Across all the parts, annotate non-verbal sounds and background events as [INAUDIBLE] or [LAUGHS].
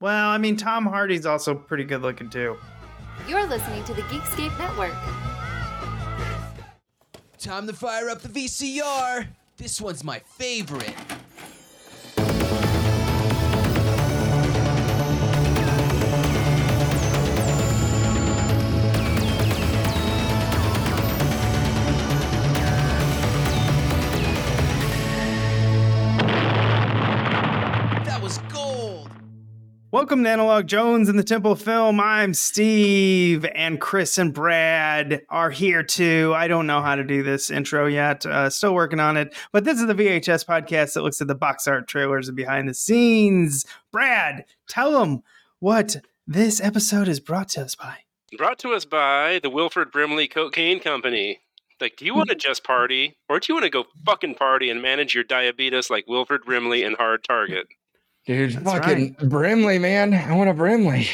Well, I mean, Tom Hardy's also pretty good looking too. You're listening to the Geekscape Network. Time to fire up the VCR. This one's my favorite. Welcome to Analog Jones and the Temple of Film. I'm Steve, and Chris and Brad are here too. I don't know how to do this intro yet, uh, still working on it. But this is the VHS podcast that looks at the box art trailers and behind the scenes. Brad, tell them what this episode is brought to us by. Brought to us by the Wilford Brimley Cocaine Company. Like, do you want to [LAUGHS] just party, or do you want to go fucking party and manage your diabetes like Wilford Brimley and Hard Target? Dude, That's fucking Brimley, man. I want a Brimley.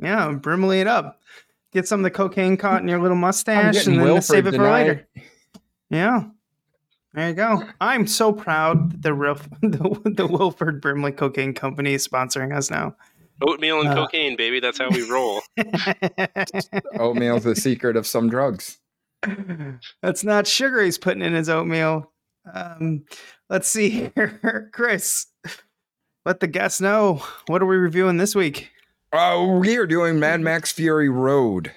Yeah, brimley it up. Get some of the cocaine caught in your little mustache and then Wilford save it for tonight. later. Yeah. There you go. I'm so proud that the, real, [LAUGHS] the, the Wilford Brimley Cocaine Company is sponsoring us now. Oatmeal and Uh. cocaine, baby. That's how we roll. [LAUGHS] Oatmeal's the secret of some drugs. That's not sugar he's putting in his oatmeal. Um, let's see here. [LAUGHS] Chris, let the guests know. What are we reviewing this week? Oh, we are doing Mad Max Fury Road,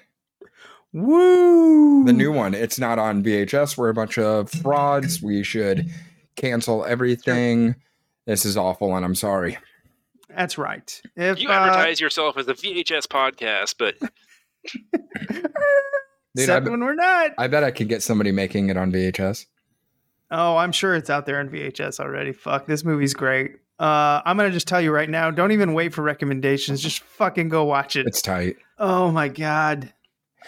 Woo! the new one. It's not on VHS. We're a bunch of frauds. We should cancel everything. This is awful, and I'm sorry. That's right. If You uh, advertise yourself as a VHS podcast, but [LAUGHS] Dude, except I, when we're not. I bet I could get somebody making it on VHS. Oh, I'm sure it's out there on VHS already. Fuck, this movie's great. Uh, I'm gonna just tell you right now. Don't even wait for recommendations. Just fucking go watch it. It's tight. Oh my god,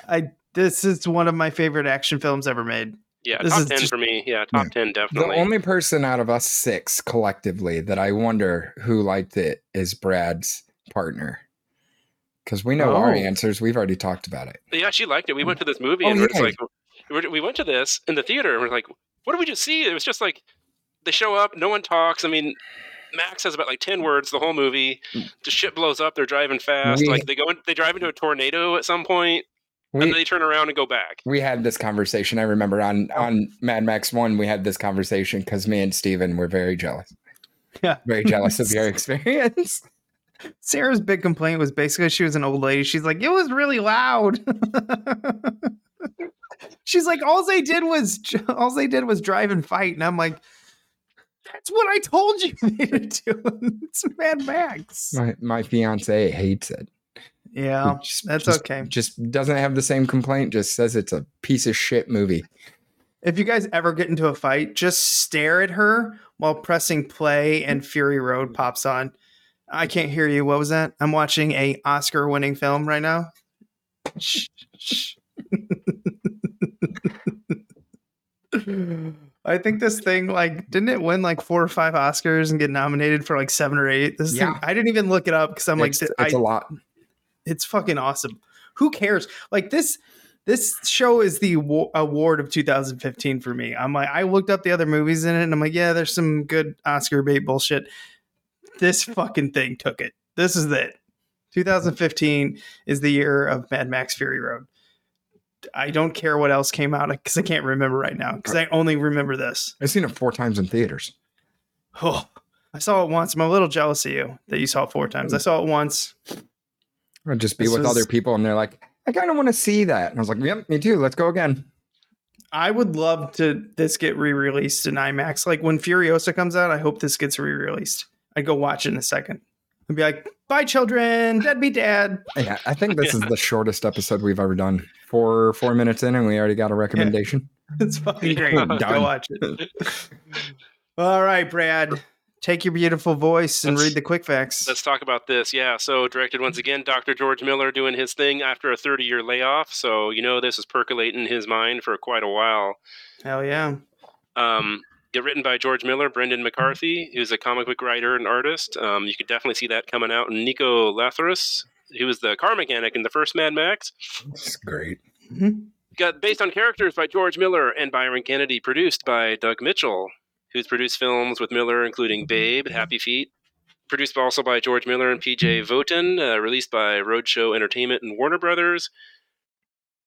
I this is one of my favorite action films ever made. yeah, This top is 10 just- for me. Yeah, top 10 definitely. The definitely. only person out of us six collectively that I wonder who liked it is Brad's partner. Because we know our Oh. answers. We've already talked about it. yeah, she liked it. We went to this movie Oh, and we're just like, we're, we went to this in the theater and we're like, what did we just see? It was just like, they show up, no one talks. I mean, Max has about like 10 words the whole movie. Mm. The ship blows up. They're driving fast. We- like they go in, they drive into a tornado at some point and We, then they turn around and go back. we had this conversation. I remember on Oh. on Mad Max One, we had this conversation because me and Steven were very jealous. Yeah. Very jealous of your [LAUGHS] experience. [LAUGHS] Sarah's big complaint was basically she was an old lady. She's like, it was really loud. [LAUGHS] She's like, all they did was all they did was drive and fight, and I'm like, that's what I told you [LAUGHS] they to do. it's Mad Max. My my fiance hates it. Yeah, Just- that's just- okay. Just doesn't have the same complaint. Just says it's a piece of shit movie. If you guys ever get into a fight, just stare at her while pressing play and Fury Road pops on. I can't hear you. What was that? I'm watching a Oscar winning film right now. Shh, shh. [LAUGHS] [LAUGHS] I think this thing like didn't it win like four or five Oscars and get nominated for like seven or eight? This Yeah. thing I didn't even look it up because I'm like it's, th- it's I- a lot. it's fucking awesome. Who cares? Like this this show is the award of 2015 for me. I'm like I looked up the other movies in it and I'm like, yeah, there's some good Oscar bait bullshit. This fucking thing took it. This is it. 2015 is the year of Mad Max Fury Road. I don't care what else came out because I can't remember right now because I only remember this. I've seen it four times in theaters. Oh, I saw it once. I'm a little jealous of you that you saw it four times. I saw it once. I'd just be This with was- other people and they're like, I kind of want to see that. And I was like, yep, me too. Let's go again. I would love to this get re-released in IMAX. Like when Furiosa comes out, I hope this gets re-released. I'd go watch it in a second. I'd be like, "Bye, children. Deadbeat dad." Yeah, I think this is the shortest episode we've ever done. Four four minutes in, and we already got a recommendation. [LAUGHS] It's fucking great. Yeah. Go watch it. [LAUGHS] All right, Brad. Take your beautiful voice and Let's- read the quick facts. Let's talk about this. Yeah, so directed once again, Dr. George Miller doing his thing after a 30 year layoff. So, you know, this is percolating in his mind for quite a while. Hell yeah. Um, get written by George Miller, Brendan McCarthy, who's a comic book writer and artist. Um, you could definitely see that coming out. And Nico Lathouris, who was the car mechanic in the first Mad Max. It's great. Got based on characters by George Miller and Byron Kennedy, produced by Doug Mitchell, who's produced films with Miller, including Babe, Happy Feet, produced also by George Miller and PJ Voeten, uh, released by Roadshow Entertainment and Warner Brothers.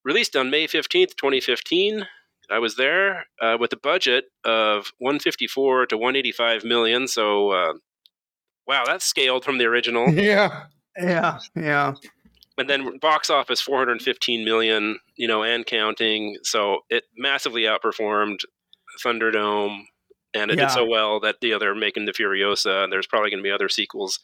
Released on May 15th, 2015. I was there uh, with a budget of 154 to 185 million. So, uh, wow, that's scaled from the original. [LAUGHS] Yeah. Yeah, yeah. and then box office 415 million, you know, and counting. So it massively outperformed Thunderdome. And it Yeah. did so well that the other making the Furiosa, and there's probably going to be other sequels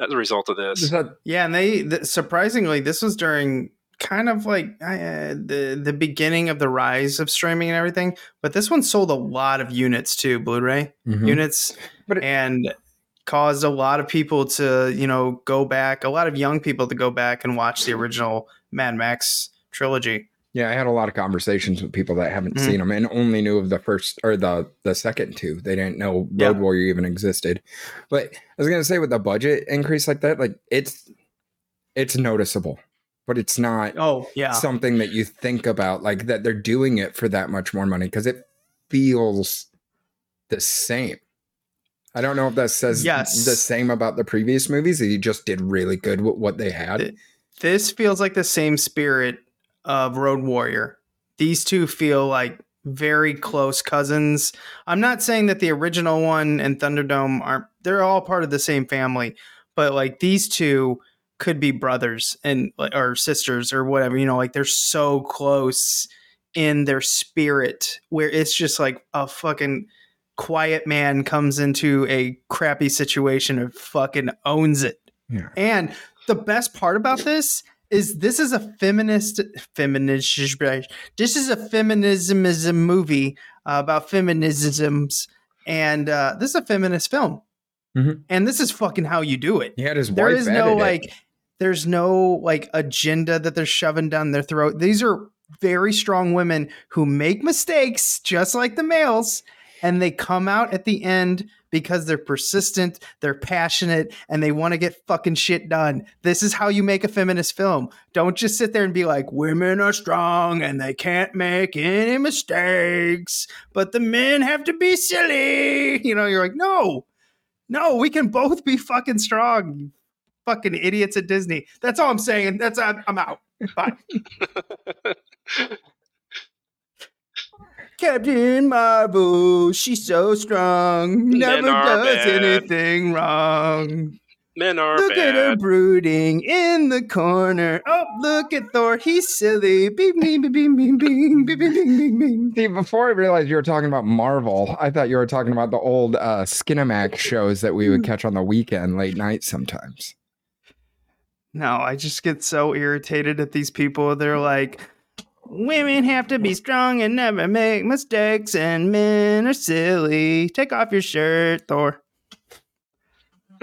as a result of this. that Yeah, and they th- surprisingly this was during kind of like uh, the the beginning of the rise of streaming and everything. But this one sold a lot of units too, Blu-ray Mhm. units, But it- and caused a lot of people to you know go back, a lot of young people to go back and watch the original Mad Max trilogy. Yeah, I had a lot of conversations with people that haven't Mhm. seen them and only knew of the first or the the second two. They didn't know Road Yeah. Warrior even existed. But I was gonna say with the budget increase like that, like it's it's noticeable, but it's not Oh yeah, something that you think about like that they're doing it for that much more money because it feels the same. I don't know if that says Yes. the same about the previous movies. That he just did really good with what they had. This feels like the same spirit of Road Warrior. These two feel like very close cousins. I'm not saying that the original one and Thunderdome aren't they're all part of the same family, but like these two could be brothers and or sisters or whatever, you know, like they're so close in their spirit where it's just like a fucking quiet man comes into a crappy situation and fucking owns it. Yeah. And the best part about this is this is a feminist feminist this is a feminismism movie uh, about feminisms and uh, this is a feminist film Mhm. and this is fucking how you do it. Had his there is no it. like there's no like agenda that they're shoving down their throat. These are very strong women who make mistakes just like the males and they come out at the end because they're persistent they're passionate and they want to get fucking shit done. This is how you make a feminist film. Don't just sit there and be like women are strong and they can't make any mistakes but the men have to be silly. You know you're like no no we can both be fucking strong you fucking idiots at disney. That's all i'm saying. That's i'm, I'm out. Bye. [LAUGHS] Captain Marvel, she's so strong, never does bad. anything wrong. Men are Look at her brooding in the corner. Oh, look at Thor, he's silly. Bing, bing, bing, bing, bing, bing, bing, bing, bing, bing, bing. See, before I realized you were talking about Marvel, I thought you were talking about the old uh, Skinamax shows that we would Hmm. catch on the weekend, late night sometimes. No, I just get so irritated at these people. They're like, women have to be strong and never make mistakes, and men are silly. Take off your shirt, Thor.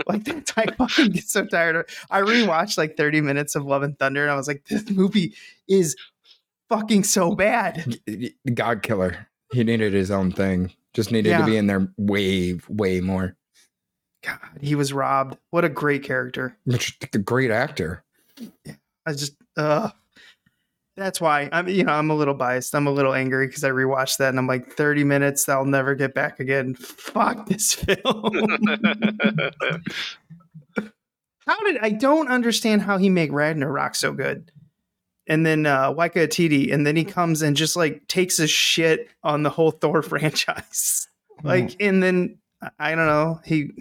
Like that's [LAUGHS] I fucking get so tired of. I rewatched like 30 minutes of Love and Thunder, and I was like, this movie is fucking so bad. God Killer. He needed his own thing. Just needed Yeah. to be in there way, way more. God, he was robbed. What a great character. A great actor. I just, uh, that's why I'm, you know, I'm a little biased. I'm a little angry because I rewatched that and I'm like, 30 minutes, I'll never get back again. Fuck this [LAUGHS] film. how did I don't understand how he make Ragnarok so good? And then uh Taika Waititi, and then he comes and just like takes a shit on the whole Thor [LAUGHS] franchise. Like, and then I don't know, he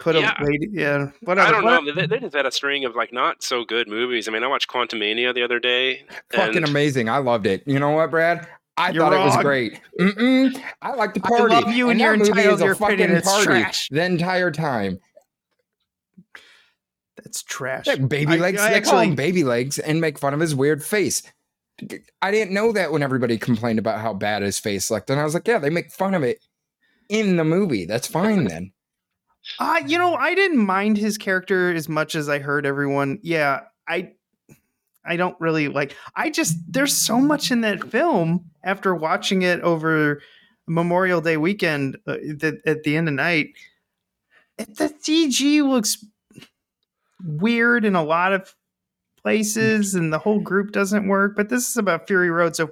put Yeah. a yeah, whatever. I don't know. They, they just had a string of like not so good movies. I mean, I watched Quantumania the other day. Fucking and amazing. I loved it. You know what, Brad? I You're thought it was great. Mm-mm. I like the party. I party. love you and that you're movie entitled is a your opinion. fucking It's party trash. The entire time. That's trash. Yeah, baby I- legs. I they call him baby legs and make fun of his weird face. I didn't know that when everybody complained about how bad his face looked, and I was like, yeah, they make fun of it in the movie. That's fine [LAUGHS] then. Uh, you know, I didn't mind his character as much as I heard everyone. Yeah, I I don't really like I just there's so much in that film after watching it over Memorial Day weekend uh, that at the end of night. it- The CG looks weird in a lot of places and the whole group doesn't work, but this is about Fury Road so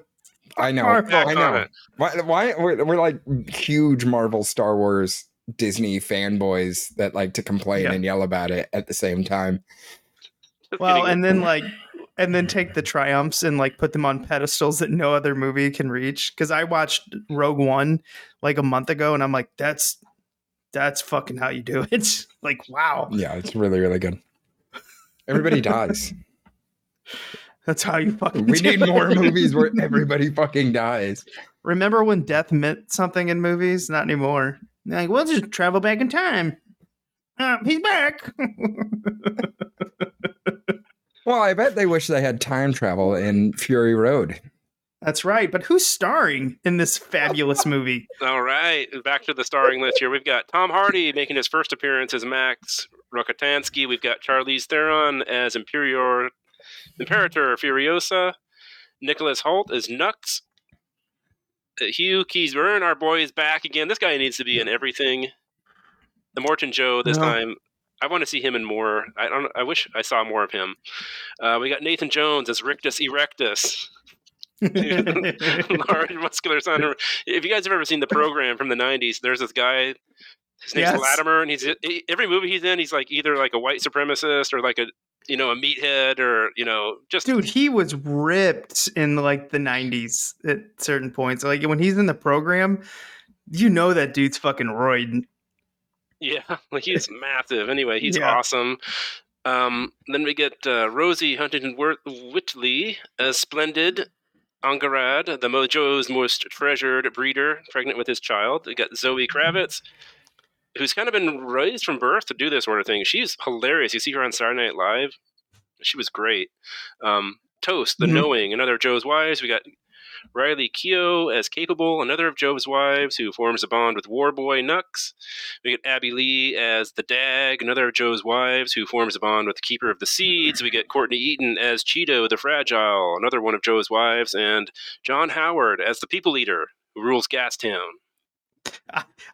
I know. Marvel. I know. Why? why we're, we're like huge Marvel Star Wars Disney fanboys that like to complain Yeah. and yell about it at the same time. Just Well, and then like, [LAUGHS] and then take the triumphs and like put them on pedestals that no other movie can reach. Because I watched Rogue One like a month ago, and I'm like, that's that's fucking how you do it. [LAUGHS] like, wow, Yeah, it's really, really good. Everybody dies. [LAUGHS] that's how you fucking. We do need more movies where everybody fucking dies. Remember when death meant something in movies? Not anymore. Like, we'll just travel back in time. Uh, he's back. [LAUGHS] Well, I bet they wish they had time travel in Fury Road. That's right. But who's starring in this fabulous movie? [LAUGHS] All right, back to the starring list here. We've got Tom Hardy making his first appearance as Max Rockatansky. We've got Charlize Theron as Imperior, Imperator Furiosa. Nicholas Hoult as Nux. Uh, Hugh Keays-Byrne, our boy, is back again. This guy needs to be in everything. The Morton Joe this No. time. I want to see him in more. I don't. I wish I saw more of him. Uh, we got Nathan Jones as Rictus Erectus. [LAUGHS] [LAUGHS] large muscular son. If you guys have ever seen the program from the '90s, there's this guy. His name's Yes. Latimer, and he's he- every movie he's in, he's like either like a white supremacist or like a you know a meathead or you know just Dude, he was ripped in like the 90s at certain points. Like when he's in the program, you know that dude's fucking roid. yeah, [LAUGHS] like he's massive. Anyway, he's Yeah. awesome. Um, then we get uh, Rosie Huntington-Whiteley as Splendid. Angharad, the Mojo's most treasured breeder, pregnant with his child. We got Zoe Kravitz, who's kind of been raised from birth to do this sort of thing. She's hilarious. You see her on Saturday Night Live. She was great. Um, Toast, the Mhm. knowing, another of Joe's wives. We got Riley Keough as capable, another of Joe's wives who forms a bond with Warboy Nux. We get Abbey Lee as the Dag, another of Joe's wives who forms a bond with the Keeper of the Seeds. We get Courtney Eaton as Cheedo the Fragile, another one of Joe's wives, and John Howard as the People Eater who rules Gastown.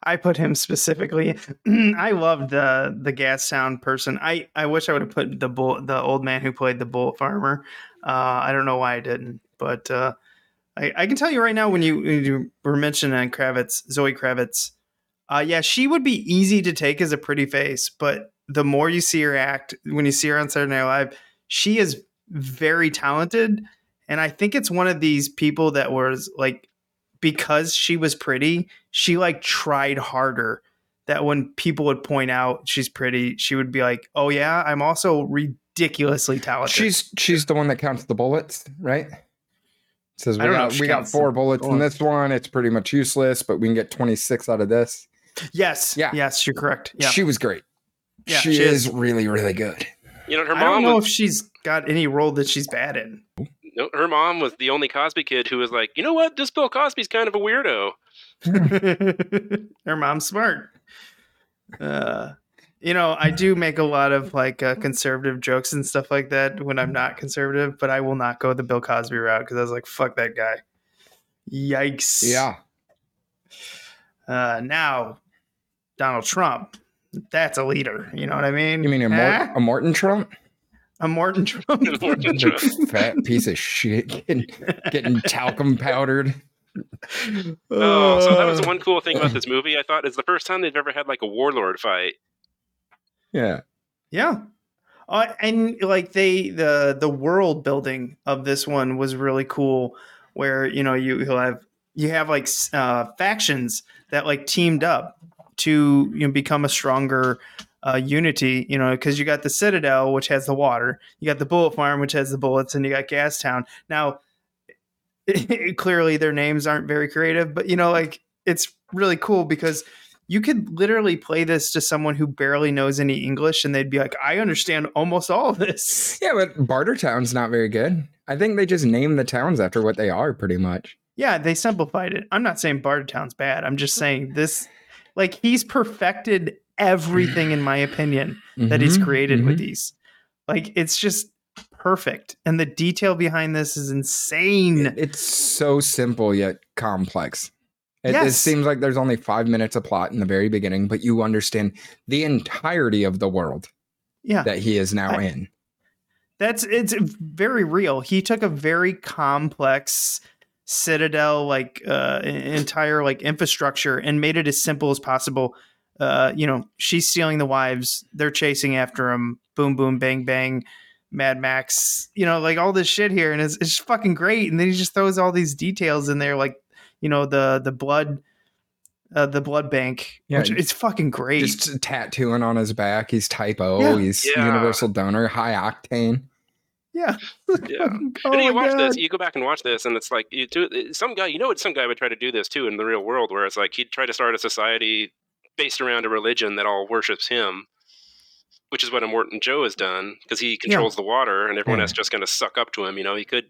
I put him specifically. [CLEARS THROAT] I loved the the gas sound person. I I wish I would have put the bull the old man who played the bullet farmer. Uh, I don't know why I didn't, but uh, I I can tell you right now when you, when you were mentioning Kravitz, Zoe Kravitz. Uh, yeah, she would be easy to take as a pretty face, but the more you see her act, when you see her on Saturday Night Live, she is very talented. And I think it's one of these people that was like, because she was pretty, she like tried harder. That when people would point out she's pretty, she would be like, "Oh yeah, I'm also ridiculously talented." She's she's the one that counts the bullets, right? Says I we don't know got we got four the bullets in this one. It's pretty much useless, but we can get twenty six out of this. yes, Yeah. yes, you're correct. Yeah, She was great. Yeah, she, she is is. really really good. You know, her I don't mom know was if she's got any role that she's bad in. No, her mom was the only Cosby kid who was like, you know what, this Bill Cosby's kind of a weirdo. [LAUGHS] Her mom's smart. Uh, you know, I do make a lot of like uh, conservative jokes and stuff like that when I'm not conservative, but I will not go the Bill Cosby route because I was like, "Fuck that guy." Yikes! Yeah. Uh, now, Donald Trump. That's a leader. You know what I mean? You mean a, Mort- Huh? a Morton Trump? A Morton [LAUGHS] Trump? Morton [LAUGHS] Big Trump. fat piece of shit getting, getting talcum powdered. [LAUGHS] Oh, so that was Uh, the one cool thing about this movie. I thought is the first time they've ever had like a warlord fight. Yeah. Yeah. Uh, and like they the the world building of this one was really cool where you know you you'll have you have like uh factions that like teamed up to you know become a stronger uh unity you know because you got the citadel which has the water you got the bullet farm which has the bullets and you got gastown now [LAUGHS] clearly their names aren't very creative but you know like it's really cool because you could literally play this to someone who barely knows any English and they'd be like, I understand almost all of this. Yeah, but Bartertown's not very good. I think they just name the towns after what they are, pretty much. Yeah, they simplified it. I'm not saying Bartertown's bad. I'm just saying this, like, he's perfected everything, in my opinion, that he's Mhm, created with mhm. these. Like, it's just perfect. And the detail behind this is insane. It- It's so simple yet complex. It, it seems like there's only five minutes of plot in the very beginning, but you understand the entirety of the world yeah. that he is now I- in. That's it's very real. He took a very complex citadel like uh entire like infrastructure and made it as simple as possible uh, you know, she's stealing the wives. They're chasing after him. Boom, boom, bang, bang. Mad Max, you know, like all this shit here, and it's, it's fucking great. And then he just throws all these details in there, like you know the the blood, uh, the blood bank, Yeah, which it's fucking great. Just tattooing on his back. He's typo. Yeah. He's Yeah. universal donor, high octane. yeah, [LAUGHS] Yeah. Oh and you watch God. this, you go back and watch this, and it's like you do. Some guy, you know, what some guy would try to do this too in the real world, where it's like he'd try to start a society based around a religion that all worships him, which is what Immortan Joe has done because he controls the water, and everyone Yeah. else just going to suck up to him. You know, he could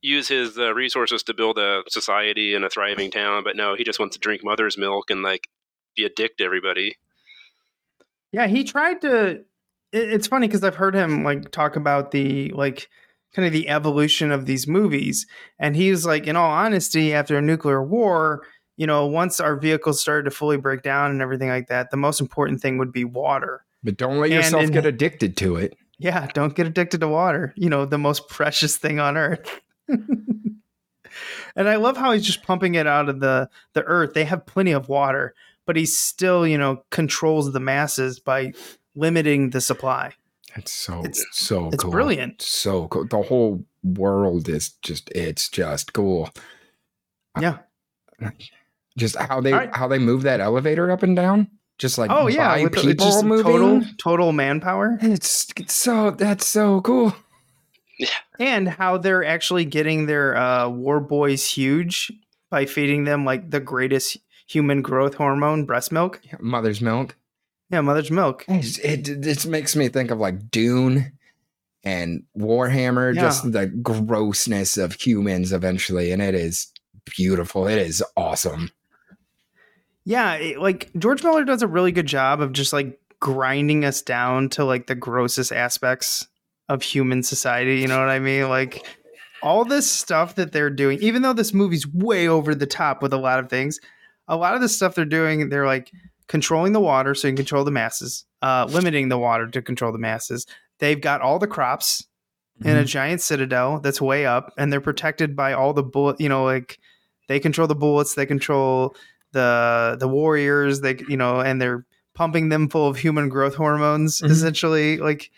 use his uh, resources to build a society and a thriving town, but no, he just wants to drink mother's milk and like be a dick to everybody. Yeah, he tried to. It's funny because I've heard him like talk about the like kind of the evolution of these movies, and he's like, in all honesty, after a nuclear war, you know, once our vehicles started to fully break down and everything like that, the most important thing would be water. But don't let yourself in- get addicted to it. Yeah, don't get addicted to water. You know, the most precious thing on earth. [LAUGHS] and I love how he's just pumping it out of the the earth. They have plenty of water, but he still, you know, controls the masses by limiting the supply. It's so It's- so it's cool. brilliant. So cool. The whole world is just it's just cool. Yeah. Just how they All right. how they move that elevator up and down. Just like Oh yeah, by with the, people just moving. total total manpower, It's, it's so that's so cool. yeah and how they're actually getting their uh, war boys huge by feeding them like the greatest human growth hormone, breast milk. Mother's milk. Yeah, mother's milk. It's- It it just makes me think of like Dune and Warhammer, Yeah. just the grossness of humans eventually, and it is beautiful. It is awesome. Yeah, it- like George Miller does a really good job of just like grinding us down to like the grossest aspects of human society. You know what I mean? Like all this stuff that they're doing, even though this movie's way over the top with a lot of things, a lot of the stuff they're doing, they're like controlling the water so you can control the masses, uh, limiting the water to control the masses. They've got all the crops in a giant citadel that's way up, and they're protected by all the bullet. You know, like they control the bullets, they control the the warriors. They you know, and they're pumping them full of human growth hormones. Mhm. Essentially, like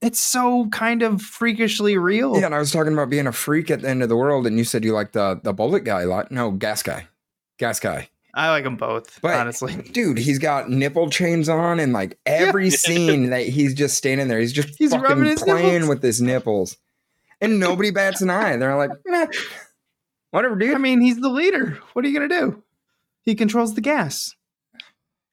it's so kind of freakishly real. Yeah, and I was talking about being a freak at the end of the world, and you said you like the the bullet guy a lot. No, gas guy, gas guy. I like them both, But honestly. [LAUGHS] dude, he's got nipple chains on, and like [LAUGHS] every scene that he's just standing there, he's just He's rubbing fucking his playing nipples. with his nipples, and nobody bats an eye. They're like, Meh, whatever, dude. I mean, he's the leader. What are you gonna do? He controls the gas,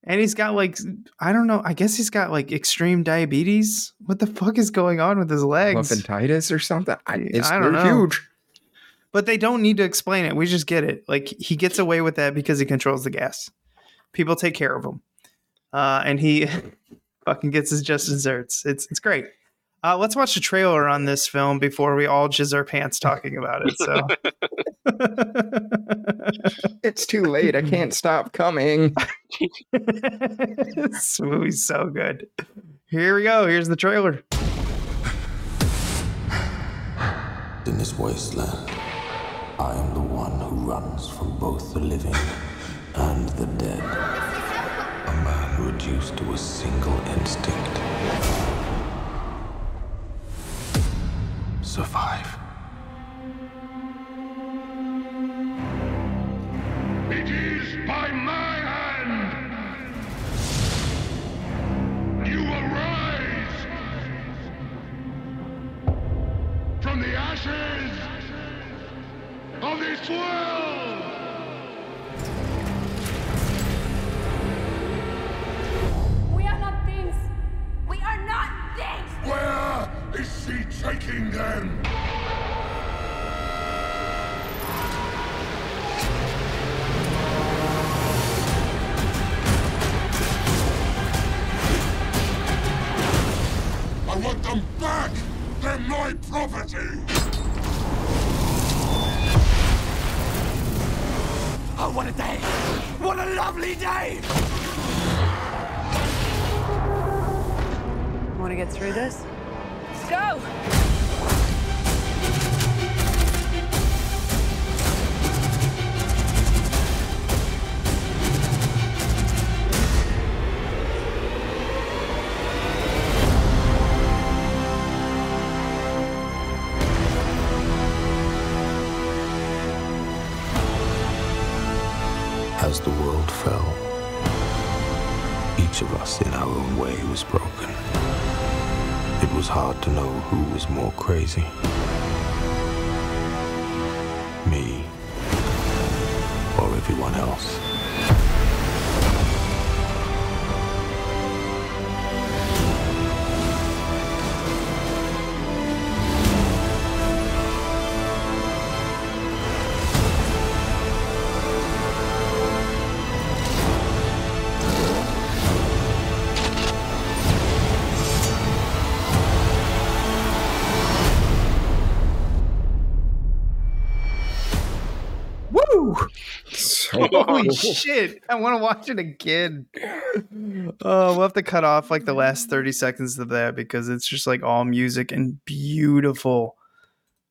and he's got like I don't know. I guess he's got like extreme diabetes. What the fuck is going on with his legs? Elephantitis or something. I, it's I don't know. huge. But they don't need to explain it. We just get it. Like he gets away with that because he controls the gas. People take care of him, uh, and he [LAUGHS] fucking gets his just desserts. It's it's great. Uh, let's watch the trailer on this film before we all jizz our pants talking about it. So. [LAUGHS] It's too late. I can't stop coming. [LAUGHS] this movie's so good. Here we go. Here's the trailer. In this wasteland, I am the one who runs from both the living and the dead. A man reduced to a single instinct. Holy [LAUGHS] shit! I want to watch it again. Oh, we'll have to cut off like the last thirty seconds of that because it's just like all music and beautiful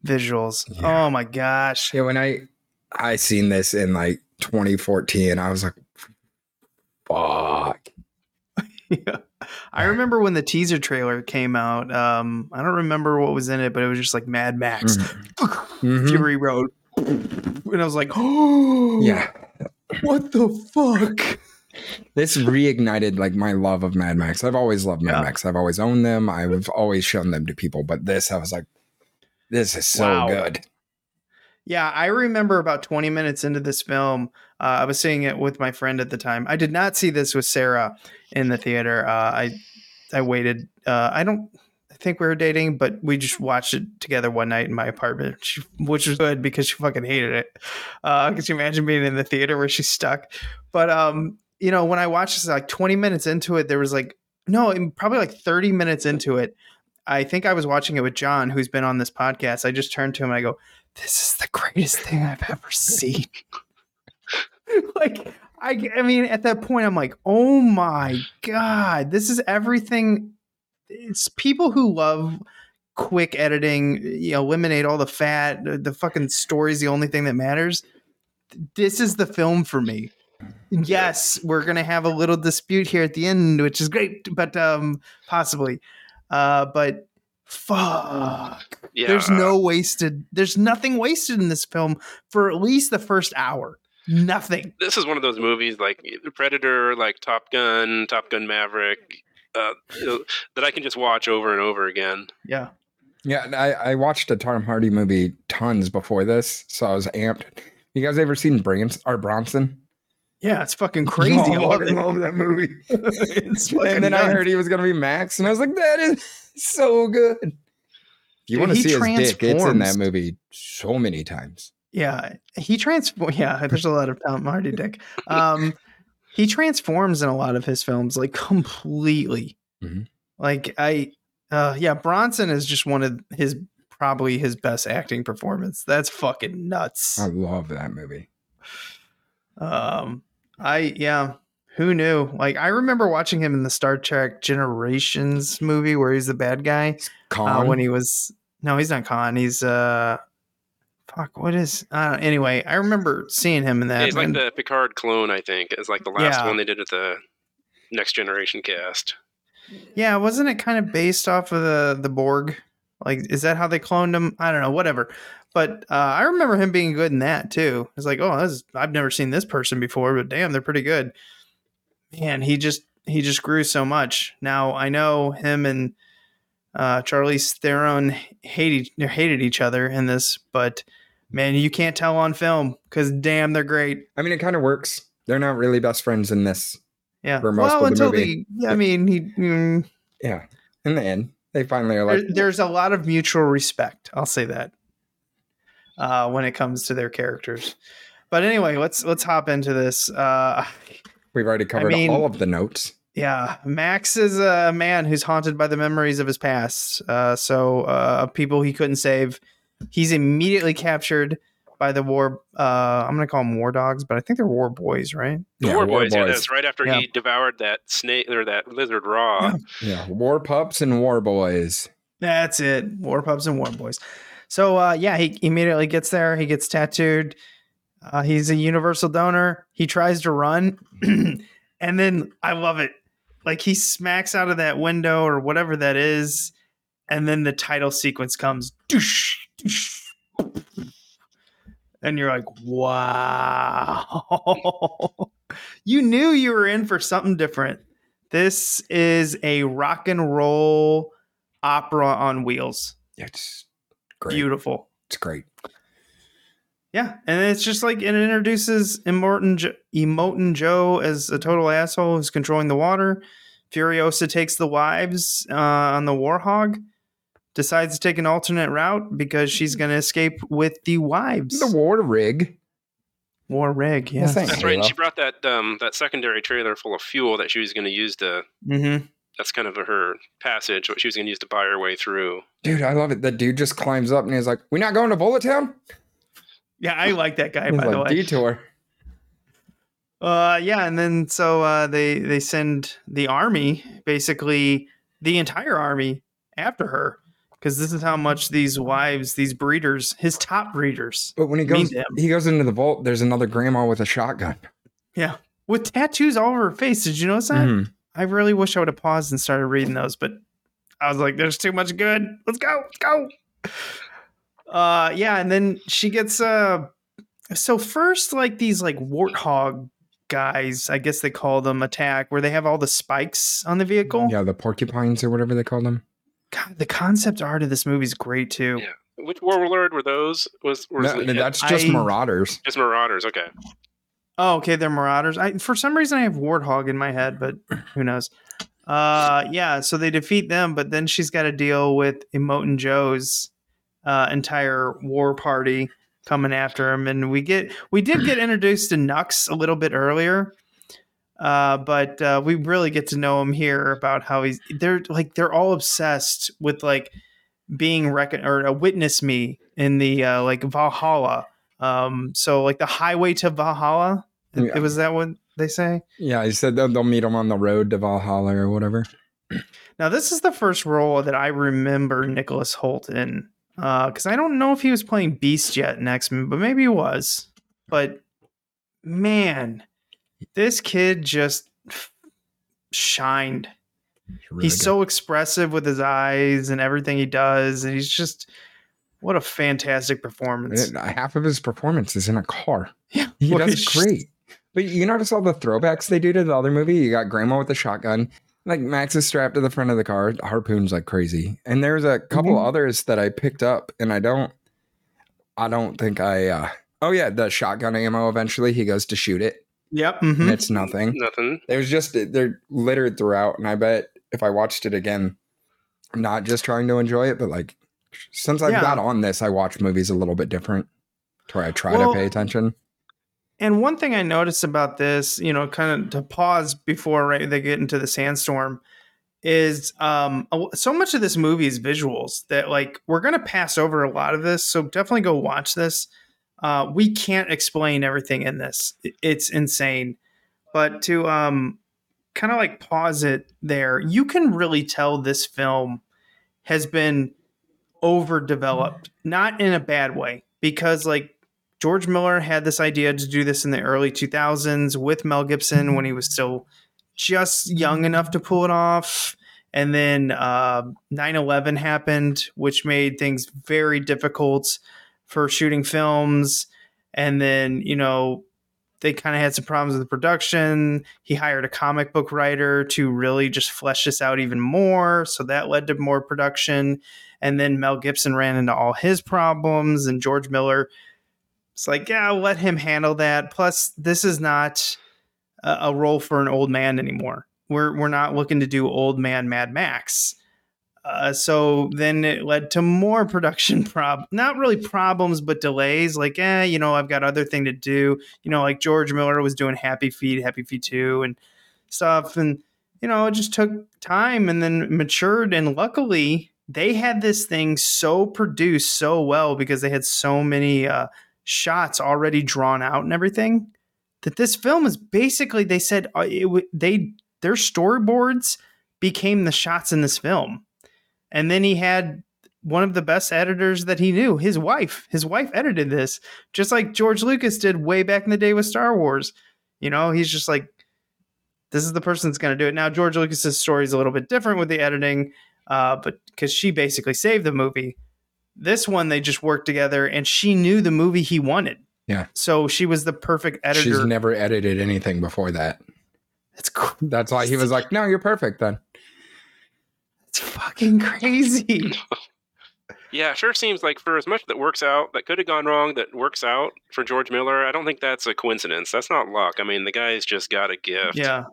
visuals. Yeah. Oh my gosh! Yeah, when I I seen this in like 2014, I was like, "Fuck!" [LAUGHS] yeah. I remember when the teaser trailer came out. Um, I don't remember what was in it, but it was just like Mad Max, Mhm. [LAUGHS] Fury Road, and I was like, "Oh, [GASPS] Yeah, what the fuck?" this reignited like my love of Mad Max. I've always loved Mad Yeah. Max. I've always owned them. I've always shown them to people. But this, I was like, "This is so Wow. good." Yeah, I remember about 20 minutes into this film. Uh, I was seeing it with my friend at the time. I did not see this with Sarah in the theater. Uh, I I waited. Uh, I don't think we were dating, but we just watched it together one night in my apartment, she, which was good because she fucking hated it. Uh, could you imagine being in the theater where she's stuck? But um, you know, when I watched this, like 20 minutes into it, there was like no, probably like 30 minutes into it. I think I was watching it with John, who's been on this podcast. I just turned to him and I go, this is the greatest thing I've ever seen. [LAUGHS] like, I, I mean, at that point, I'm like, oh my God, this is everything. It's people who love quick editing, you know, eliminate all the fat, the, fucking story's the only thing that matters. This is the film for me. Yes, we're gonna have a little dispute here at the end, which is great, but um possibly. Uh, but fuck. Yeah. There's no wasted. There's nothing wasted in this film for at least the first hour. Nothing. This is one of those movies like Predator, like Top Gun, Top Gun Maverick, uh, that I can just watch over and over again. Yeah. Yeah, I, I watched a Tom Hardy movie tons before this, so I was amped. You guys ever seen Brans or Bronson? Yeah, it's fucking crazy. [LAUGHS] I Oh, love I it. love that movie. [LAUGHS] [LAUGHS] it's and then I heard he was gonna be Max, and I was like, that is so good. If you want to see his dick, it's in that movie so many times. Yeah, he transform. Yeah, there's a lot of Tom Hardy dick. Um, he transforms in a lot of his films, like completely. Mhm. Like I, uh, yeah, Bronson is just one of his probably his best acting performance. That's fucking nuts. I love that movie. Um, I yeah, who knew? Like I remember watching him in the Star Trek Generations movie where he's the bad guy. Uh, when he was no, he's not Khan. He's uh, fuck, what is? Uh, anyway, I remember seeing him in that. Yeah, he's like the Picard clone, I think. Is like the last Yeah. one they did at the Next Generation cast. Yeah, wasn't it kind of based off of the the Borg? Like, is that how they cloned him? I don't know, whatever. But uh, I remember him being good in that too. It's like, oh, is, I've never seen this person before, but damn, they're pretty good. Man, he just he just grew so much. Now I know him and uh, Charlize Theron hated hated each other in this, but man, you can't tell on film because damn, they're great. I mean, it kind of works. They're not really best friends in this. Yeah. For most well, of the until movie. the I mean, he. mm, Yeah. In the end, they finally are there, like, there's a lot of mutual respect. I'll say that uh, when it comes to their characters. But anyway, let's let's hop into this. Uh, we've already covered mean- all of the notes. yeah, Max is a man who's haunted by the memories of his past. Uh, so uh, people he couldn't save. He's immediately captured by the war. Uh, I'm gonna call them war dogs, but I think they're war boys, right? The Yeah, War War Boys, yeah, that's right after Yeah. he devoured that snake or that lizard raw. Yeah. Yeah. War pups and war boys. That's it. War pups and war boys. So uh, yeah, he immediately gets there. He gets tattooed. Uh, he's a universal donor. He tries to run, [CLEARS THROAT] and then I love it. Like he smacks out of that window or whatever that is, and then the title sequence comes. Doosh, doosh. And you're like, wow. [LAUGHS] you knew you were in for something different. This is a rock and roll opera on wheels. It's great. Beautiful. It's great. Yeah, and it's just like it introduces Immortan jo- Immortan Joe as a total asshole who's controlling the water. Furiosa takes the wives uh, on the Warhog. Decides to take an alternate route because she's going to escape with the wives. The war rig. War rig, Yeah, yes. thanks. That's right. And she brought that um, that secondary trailer full of fuel that she was going to use to. Mm-hmm. That's kind of her passage. What she was going to use to buy her way through. Dude, I love it. The dude just climbs up and he's like, "We're not going to Bullet Town?" Yeah, I like that guy, He's by the way. Detour. Uh, yeah, and then so uh, they they send the army, basically the entire army, after her because this is how much these wives, these breeders, his top breeders, But when he goes, he goes into the vault. There's another grandma with a shotgun. Yeah, with tattoos all over her face. Did you notice that? Mhm. I really wish I would have paused and started reading those, but I was like, "There's too much good. Let's go, let's go." Uh, yeah, and then she gets uh, so first like these like warthog guys, I guess they call them, attack where they have all the spikes on the vehicle. Yeah, the porcupines or whatever they call them. God, the concept art of this movie is great too. Yeah. Which warlord were those? Was, was No, it- that's just I- Marauders. just Marauders? Okay. Oh, okay, they're marauders. I for some reason I have warthog in my head, but who knows? Uh, yeah. So they defeat them, but then she's got to deal with Immortan Joe's uh, entire war party coming after him, and we get we did get introduced to Nux a little bit earlier. Uh, but uh, we really get to know him here about how he's they're like they're all obsessed with like being recon or uh, witness me in the uh, like Valhalla. Um, so like the highway to Valhalla. Yeah. Was that what they say? Yeah, he said they'll, they'll meet him on the road to Valhalla or whatever. [CLEARS THROAT] Now this is the first role that I remember Nicholas Hoult in, because I don't know if he was playing Beast yet in X Men, but maybe he was. But man, this kid just shined. Really he's so expressive with his eyes and everything he does, and he's just what a fantastic performance. Half of his performance is in a car. Yeah, He Well, does it's just- great. But you notice all the throwbacks they do to the other movie? You got Grandma with the shotgun. Like Max is strapped to the front of the car, harpoons like crazy. And there's a couple Mhm. others that I picked up and I don't I don't think I uh oh yeah, the shotgun ammo eventually he goes to shoot it Yep. and mhm. it's nothing. Nothing. It was just they're littered throughout, and I bet if I watched it again, I'm not just trying to enjoy it, but like since I've Yeah. got on this, I watch movies a little bit different, to where I try Well, to pay attention. And one thing I noticed about this, you know, kind of to pause before right, they get into the sandstorm, is um, so much of this movie is visuals that like we're gonna pass over a lot of this. So definitely go watch this. Uh, we can't explain everything in this; it's insane. But to um, kind of like pause it there, you can really tell this film has been overdeveloped, not in a bad way, because like George Miller had this idea to do this in the early 2000s with Mel Gibson when he was still just young enough to pull it off. And then uh, 9/11 happened, which made things very difficult for shooting films. And then you know they kind of had some problems with the production. He hired a comic book writer to really just flesh this out even more. So that led to more production. And then Mel Gibson ran into all his problems, and George Miller it's like, yeah, I'll let him handle that. Plus, this is not a, a role for an old man anymore. We're we're not looking to do old man Mad Max. Uh, so then it led to more [LAUGHS] production prob not really problems but delays like eh you know i've got other thing to do. You know like george miller was doing happy feet happy feet 2 and stuff and you know it just took time and then matured and luckily they had this thing so produced so well because they had so many uh, shots already drawn out and everything that this film is basically they said uh, it, they their storyboards became the shots in this film and then he had one of the best editors that he knew his wife his wife edited this just like george lucas did way back in the day with star wars you know he's just like this is the person that's going to do it now george lucas's story is a little bit different with the editing uh, but because she basically saved the movie this one they just worked together and she knew the movie he wanted Yeah. So she was the perfect editor. She's never edited anything before that. That's cr- That's why he was [LAUGHS] like, "No, you're perfect then." It's fucking crazy. Yeah, sure seems like for as much that works out, that could have gone wrong, that works out for George Miller, I don't think that's a coincidence. That's not luck. I mean, the guy's just got a gift. yeah.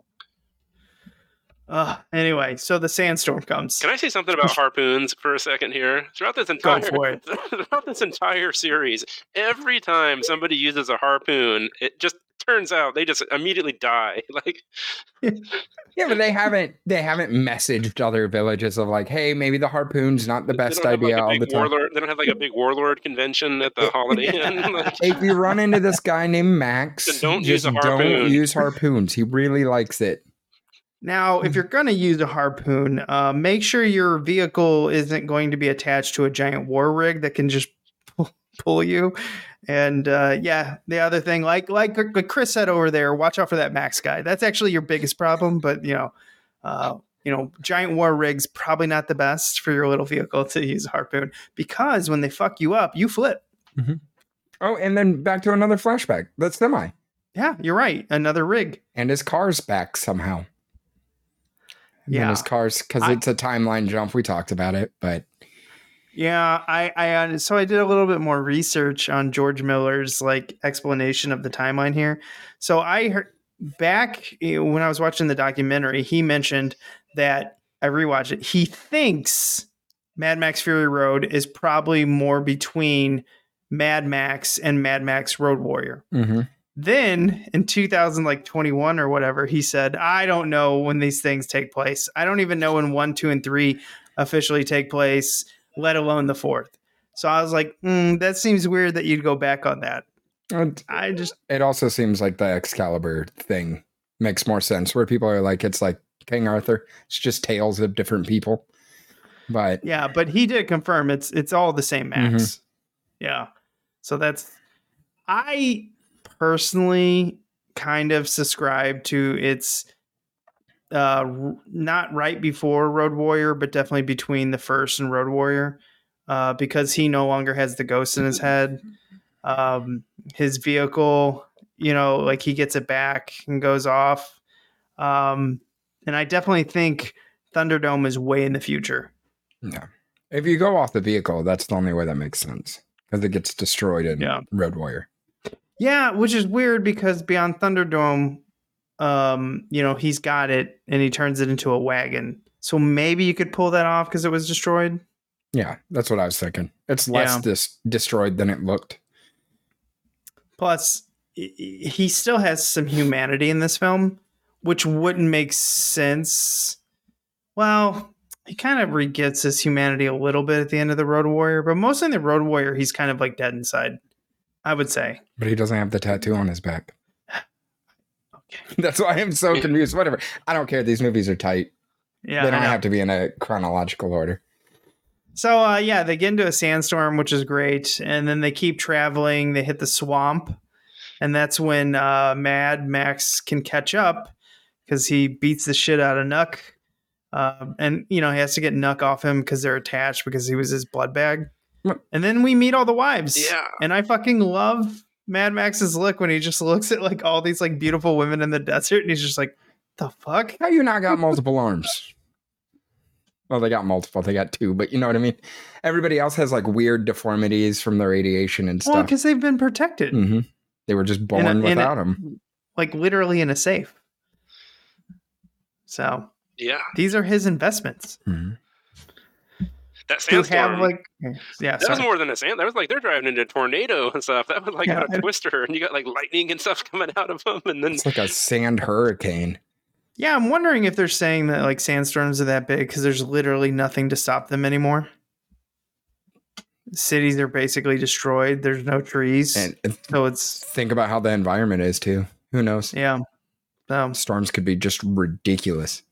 Uh, anyway, so the sandstorm comes. Can I say something about [LAUGHS] harpoons for a second here? Throughout this entire [LAUGHS] throughout this entire series, every time somebody uses a harpoon, it just turns out they just immediately die. [LAUGHS] Like Yeah, but they haven't they haven't messaged other villages of like, "Hey, maybe the harpoon's not the best have, idea like, all the time." warlord, they don't have like a big warlord convention at the [LAUGHS] Holiday Inn. [LAUGHS] Like, if you run into this guy named Max, don't use a harpoon. don't use harpoons. He really likes it. Now, if you're going to use a harpoon, uh, make sure your vehicle isn't going to be attached to a giant war rig that can just pull, pull you. And uh, yeah, the other thing, like like Chris said over there, watch out for that Max guy. That's actually your biggest problem. But you know, uh, you know, giant war rigs probably not the best for your little vehicle to use a harpoon because when they fuck you up, you flip. Oh, and then back to another flashback. That's semi. Yeah, you're right. Another rig. And his car's back somehow. And Yeah. his car's because it's a timeline jump. We talked about it, but Yeah, I, I, uh, so I did a little bit more research on George Miller's like explanation of the timeline here. So I heard back eh, when I was watching the documentary, he mentioned that I rewatched it. He thinks Mad Max Fury Road is probably more between Mad Max and Mad Max Road Warrior. Mhm. Then in 2000 like 21 or whatever, he said, "I don't know when these things take place. I don't even know when 1, 2 and 3 officially take place, let alone the fourth. So I was like, mm, that seems weird that you'd go back on that. And I just it also seems like the Excalibur thing makes more sense. Where people are like, it's like King Arthur. It's just tales of different people. But yeah, but he did confirm it's it's all the same max. Yeah. So that's I personally kind of subscribe to it's uh not right before Road Warrior, but definitely between the first and Road Warrior. Uh because he no longer has the ghost in his head. Um his vehicle, you know, like he gets it back and goes off. Um and I definitely think Thunderdome is way in the future. yeah, if you go off the vehicle, that's the only way that makes sense because it gets destroyed in Yeah. Road Warrior. Yeah, which is weird because Beyond Thunderdome, um, you know, he's got it and he turns it into a wagon. So maybe you could pull that off because it was destroyed. Yeah, that's what I was thinking. It's less Yeah. dis- destroyed than it looked. Plus, he still has some humanity in this film, which wouldn't make sense. Well, he kind of re gets his humanity a little bit at the end of the Road Warrior, but mostly in the Road Warrior, he's kind of like dead inside. I would say. But he doesn't have the tattoo on his back. Okay. [LAUGHS] That's why I'm so confused. Whatever. I don't care. These movies are tight. Yeah, they don't have to be in a chronological order. So uh, yeah, they get into a sandstorm, which is great, and then they keep traveling. They hit the swamp, and that's when uh, Mad Max can catch up because he beats the shit out of Nux, um, and you know he has to get Nux off him because they're attached because he was his blood bag. And then we meet all the wives. Yeah. and I fucking love Mad Max's look when he just looks at like all these like beautiful women in the desert, and he's just like, "The fuck." How you not got [LAUGHS] multiple arms? Well, they got multiple. They got two, but you know what I mean. Everybody else has like weird deformities from the radiation and Well, stuff. because they've been protected, hmm They were just born in a- without them. like literally in a safe. So Yeah, these are his investments that to have sandstorm. like eh, yeah that was more than a sand. That was like they're driving into a tornado [LAUGHS] and stuff. That was like Yeah, a I- twister, and you got like lightning and stuff [LAUGHS] coming out of them, and then It's like a sand hurricane. yeah i'm wondering if they're saying that like sandstorms are that big because there's literally nothing to stop them anymore cities are basically destroyed there's no trees And and so it's think about how the environment is too. Who knows? yeah so Storms could be just ridiculous.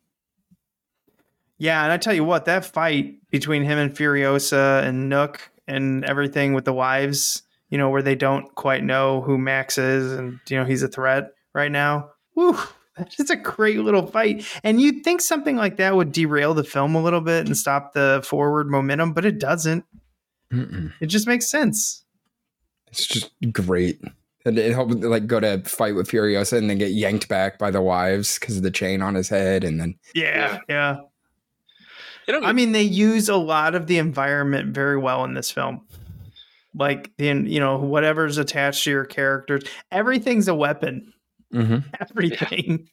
Yeah and i tell you what that fight between him and furiosa and nux and everything with the wives you know where they don't quite know who max is and you know he's a threat right now Woo, that's just a great little fight and you'd think something like that would derail the film a little bit and stop the forward momentum but it doesn't Mm-mm. it just makes sense It's just great. And he'll like go to fight with Furiosa and then get yanked back by the wives because of the chain on his head, and then Yeah, yeah. You know, I mean, they use a lot of the environment very well in this film. Like the you know whatever's attached to your characters, everything's a weapon. [LAUGHS] Everything.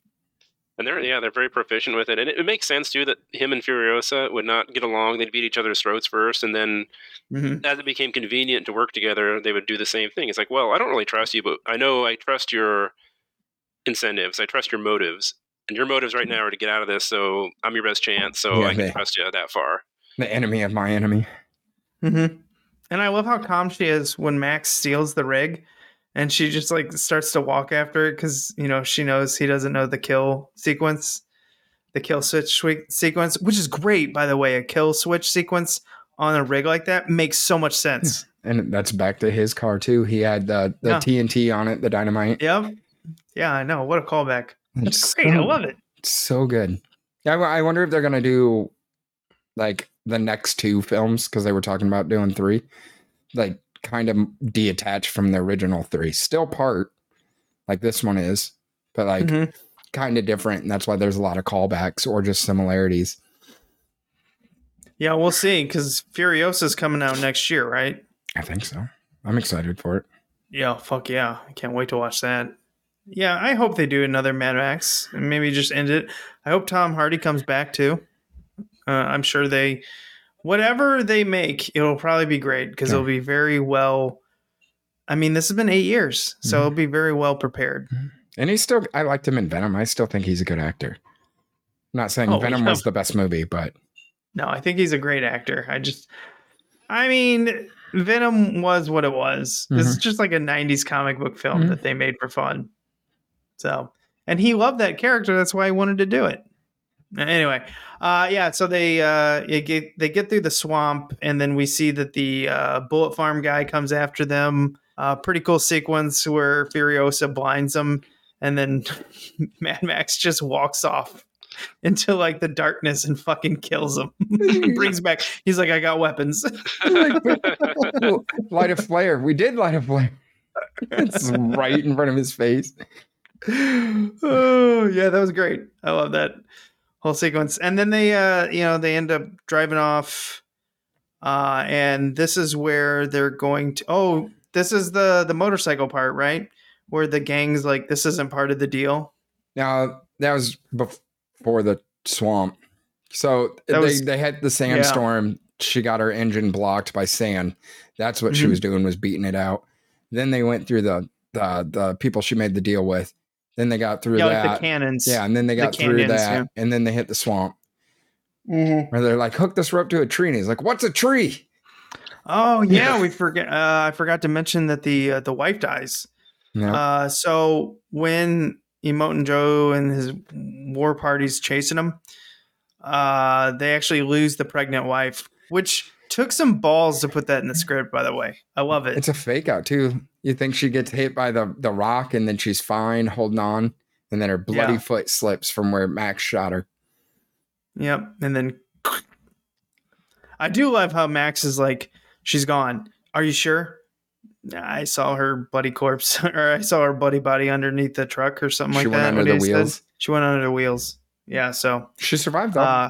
and they're yeah they're very proficient with it, and it, it makes sense too that him and Furiosa would not get along. They'd beat each other's throats first, and then Mhm. as it became convenient to work together, they would do the same thing. It's like, well, I don't really trust you, but I know I trust your incentives. I trust your motives, and your motives right now are to get out of this. So I'm your best chance. So Yeah, I can they- trust you that far. the enemy of my enemy. hmm And I love how calm she is when Max steals the rig, and she just like starts to walk after it because you know she knows he doesn't know the kill sequence, the kill switch sequence, which is great by the way. A kill switch sequence on a rig like that makes so much sense. [LAUGHS] And that's back to his car too. He had the the Yeah. TNT on it, the dynamite. yep. Yeah, I know. What a callback. That's It's great. I love it. So good. Yeah, I I wonder if they're gonna do like the next two films because they were talking about doing three, like kind of detached from the original three. Still part, like this one is, but like Mhm. kind of different, and that's why there's a lot of callbacks or just similarities. Yeah, we'll see because Furiosa's coming out next year, right? I think so. I'm excited for it. Yeah, fuck yeah. I can't wait to watch that. Yeah, I hope they do another Mad Max and maybe just end it. I hope Tom Hardy comes back too. Uh, I'm sure they, whatever they make, it'll probably be great because it'll be very well. I mean, this has been eight years, so it'll be very well prepared. And he's still, I liked him in Venom. I still think he's a good actor. I'm not saying Oh, Venom yeah. was the best movie, but No, I think he's a great actor. I just, I mean, Venom was what it was. This is just like a 90s comic book film Mhm. that they made for fun. So, and he loved that character. That's why he wanted to do it. Anyway, uh, yeah, so they uh, get they get through the swamp, and then we see that the uh, bullet farm guy comes after them. Uh, pretty cool sequence where Furiosa blinds them, and then [LAUGHS] Mad Max just walks off [LAUGHS] into like the darkness and fucking kills him. [LAUGHS] Brings back. He's like, I got weapons. light a flare. We did light a flare. it's right in front of his face. Oh [LAUGHS] yeah, that was great. I love that whole sequence. And then they, uh, you know, they end up driving off. Uh, and this is where they're going to. Oh, this is the the motorcycle part, right? Where the gang's like, this isn't part of the deal. Now that was before the swamp. So That they was- they had the sandstorm. She got her engine blocked by sand. That's what she Mhm. was doing was beating it out. Then they went through the the the people she made the deal with. Then they got through Yeah, that. like the cannons. yeah, and then they the got through canyons, that, yeah. and then they hit the swamp. Mhm. Where they're like, hook this rope to a tree, and he's like, "What's a tree?" Oh [LAUGHS] yeah, we forget. Uh, I forgot to mention that the uh, the wife dies. No, Uh, so when Immortan Joe and his war party's chasing him, uh, they actually lose the pregnant wife, which took some balls to put that in the script. By the way, I love it. it's a fake out too. You think she gets hit by the the rock, and then she's fine, holding on, and then her bloody Yeah. foot slips from where Max shot her. Yep, and then [CLEARS THROAT] I do love how Max is like, "She's gone. Are you sure?" I saw her buddy corpse, [LAUGHS] or I saw her buddy body underneath the truck, or something She like went that. under the he said. wheels. She went under the wheels. Yeah. So, She survived though. uh,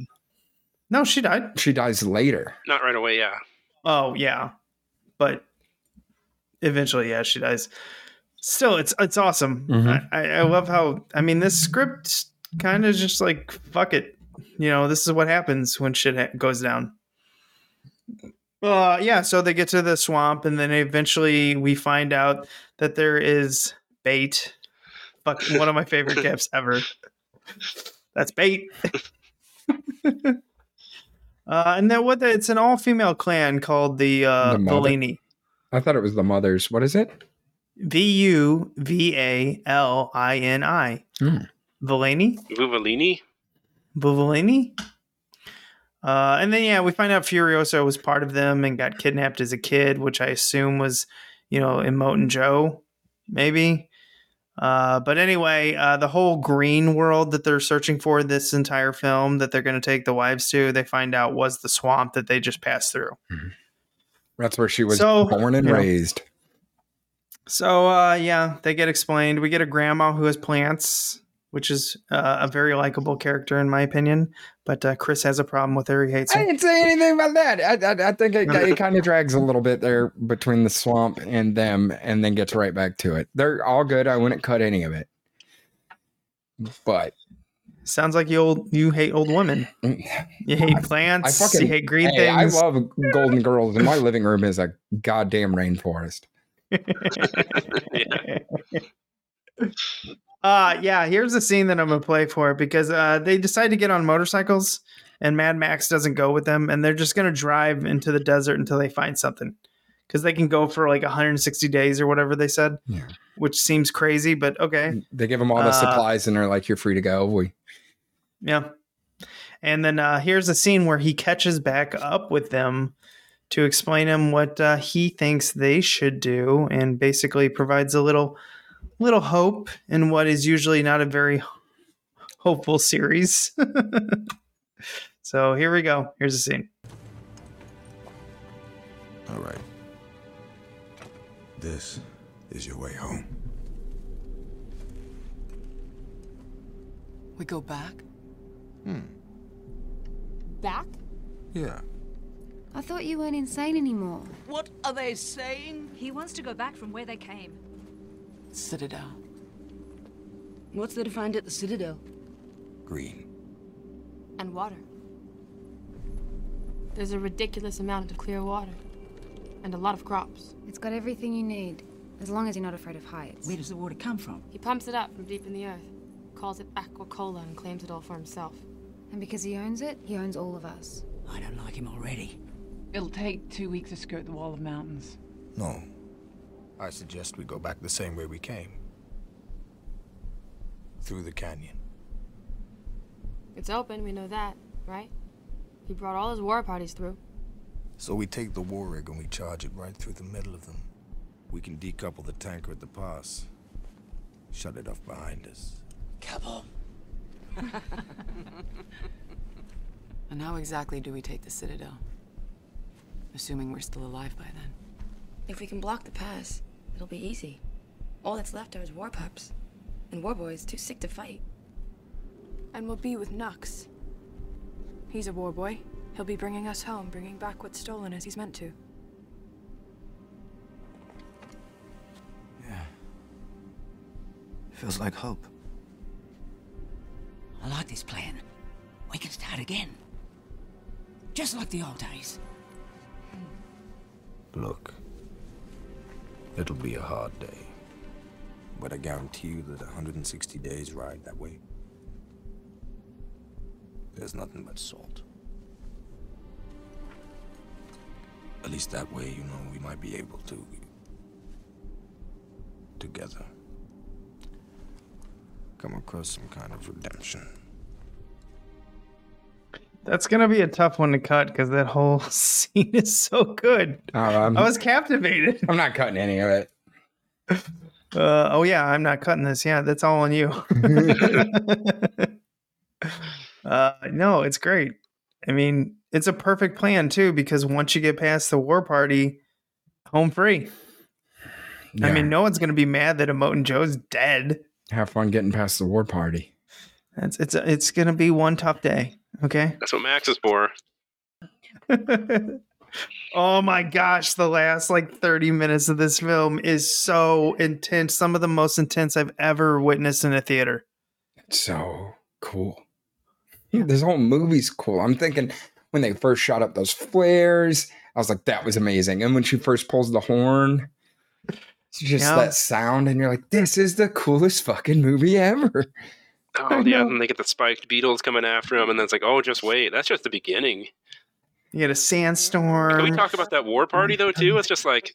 no, she died. she dies later. Not right away, yeah. Oh yeah, but eventually, yeah, she dies. Still, it's it's awesome. Mhm. I, I love how I mean this script kind of just like fuck it, you know. This is what happens when shit ha- goes down. Uh, yeah. So they get to the swamp, and then eventually we find out that there is bait. Fuck, one of my favorite [LAUGHS] gifts ever. That's bait. [LAUGHS] Uh, and then what? The, it's an all-female clan called the uh, The Mother? Valini. I thought it was the mother's. What is it? V U V A L I N I. Hmm. Valini. Vuvalini? Vuvalini. Uh, and then yeah, we find out Furiosa was part of them and got kidnapped as a kid, which I assume was, you know, Immortan Joe, maybe. Uh, but anyway, uh, the whole green world that they're searching for this entire film that they're going to take the wives to, they find out was the swamp that they just passed through. That's where she was So, born and yeah. raised. So uh, yeah, they get explained. We get a grandma who has plants, which is uh, a very likable character in my opinion. But uh, Chris has a problem with her. He hates I didn't say anything about that. I, I, I think it, it [LAUGHS] kind of drags a little bit there between the swamp and them, and then gets right back to it. They're all good. I wouldn't cut any of it, but Sounds like you old you hate old women. You hate plants. I fucking you hate green hey, I love Golden Girls, and my [LAUGHS] living room is a goddamn rainforest. [LAUGHS] Uh yeah, here's the scene that I'm gonna play for because uh they decide to get on motorcycles and Mad Max doesn't go with them and they're just gonna drive into the desert until they find something. Because they can go for like 160 days or whatever they said, Yeah. which seems crazy, but okay. They give them all the Uh, supplies, and they're like, "You're free to go." We Yeah. And then uh, here's a scene where he catches back up with them to explain him what uh, he thinks they should do, and basically provides a little little hope in what is usually not a very hopeful series. [LAUGHS] so here we go. Here's the scene. All right. This is your way home. We go back? Hmm. Back? Yeah. I thought you weren't insane anymore. What are they saying? He wants to go back from where they came. Citadel. What's there to find at the Citadel? Green. And water. There's a ridiculous amount of clear water. And a lot of crops. It's got everything you need, as long as you're not afraid of heights. Where does the water come from? He pumps it up from deep in the earth, calls it aquacola, and claims it all for himself. And because he owns it, he owns all of us. I don't like him already. It'll take two weeks to skirt the wall of mountains. No. I suggest we go back the same way we came. Through the canyon. It's open, we know that, right? He brought all his war parties through. So we take the war rig and we charge it right through the middle of them. We can decouple the tanker at the pass. Shut it off behind us. Kaboom. [LAUGHS] and how exactly do we take the Citadel? Assuming we're still alive by then. If we can block the pass, it'll be easy. All that's left are his war pups. And war boys too sick to fight. And we'll be with Nux. He's a war boy. He'll be bringing us home, bringing back what's stolen as he's meant to. Yeah. Feels like hope. I like this plan. We can start again. Just like the old days. Look. It'll be a hard day. But I guarantee you that 160 days ride that way. There's nothing but salt. At least that way, you know, we might be able to. Together. Come across some kind of redemption. That's gonna be a tough one to cut because that whole [LAUGHS] scene is so good. Um, I was captivated. I'm not cutting any of it. Uh, oh yeah, I'm not cutting this. Yeah, that's all on you. [LAUGHS] uh, no, it's great. I mean, it's a perfect plan too because once you get past the war party, home free. I mean, no one's gonna be mad that Immortan Joe's dead. Have fun getting past the war party. It's it's it's gonna be one tough day. Okay. That's what Max is for. [LAUGHS] oh my gosh, the last like 30 minutes of this film is so intense. Some of the most intense I've ever witnessed in a theater. It's so cool. This whole movie's cool. I'm thinking when they first shot up those flares, I was like, that was amazing. And when she first pulls the horn, it's just Yeah. that sound, and you're like, this is the coolest fucking movie ever. [LAUGHS] Oh yeah, and they get the spiked beetles coming after him, and then it's like, oh, just wait, that's just the beginning. You get a sandstorm. Can we talk about that war party though too? It's just like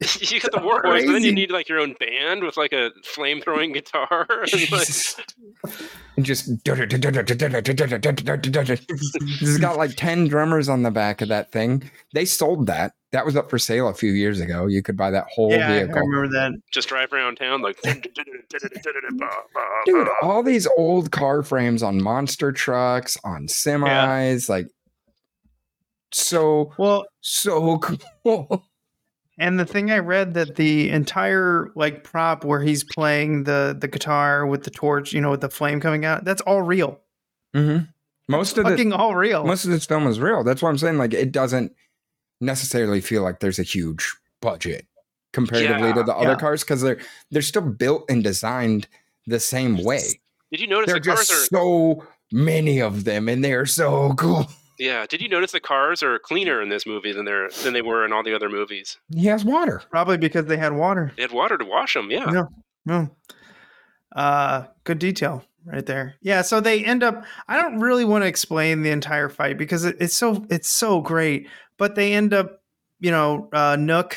[LAUGHS] you get the war boys, and then you need like your own band with like a flame throwing guitar. [LAUGHS] and, like, And just it's got like 10 drummers on the back of that thing. They sold that. That was up for sale a few years ago. You could buy that whole yeah, I remember that. just drive around town like. [LAUGHS] Dude, all [LAUGHS] these old car frames on monster trucks, on semis, like so Well, so cool. And the thing I read that the entire like prop where he's playing the the guitar with the torch, you know, with the flame coming out, that's all real. Mm-hmm. Most of Fucking the all real. most of this film is real. That's what I'm saying. Like it doesn't necessarily feel like there's a huge budget comparatively to Yeah, the other cars because they're they're still built and designed the same way. Did you notice There are the cars just are? so many of them, and they are so [LAUGHS] cool. Yeah. Did you notice the cars are cleaner in this movie than they're than they were in all the other movies? He has water. Probably because they had water. They had water to wash them. Yeah. Yeah. No. Uh good detail right there. Yeah, so they end up I don't really want to explain the entire fight because it, it's so it's so great, but they end up, you know, uh Nux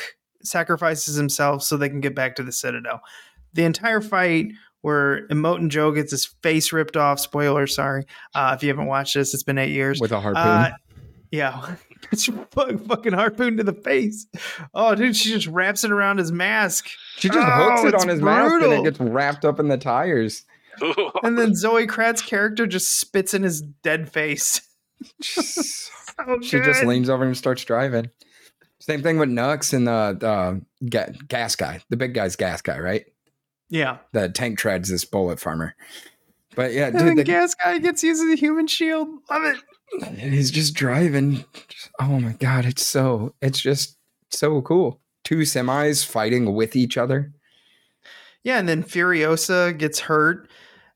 sacrifices himself so they can get back to the Citadel. The entire fight where Immortan Joe gets his face ripped off, spoiler, sorry. Uh if you haven't watched this, it's been 8 years. with a harpoon. Uh, yeah. [LAUGHS] It's fu- fucking harpoon to the face. Oh, dude, she just wraps it around his mask. she just Oh, hooks it on his mask, and it gets wrapped up in the tires. And then Zoe Kravitz' character just spits in his dead face. [LAUGHS] she So just leans over and starts driving. Same thing with Nux and the the ga- gas guy. The big guy's gas guy, right? Yeah. The tank treads this bullet farmer. But yeah, And dude, the, gas guy gets used as a human shield. Love it. and he's just driving. Just- oh my god, it's so it's just so cool. Two semis fighting with each other. Yeah, and then Furiosa gets hurt.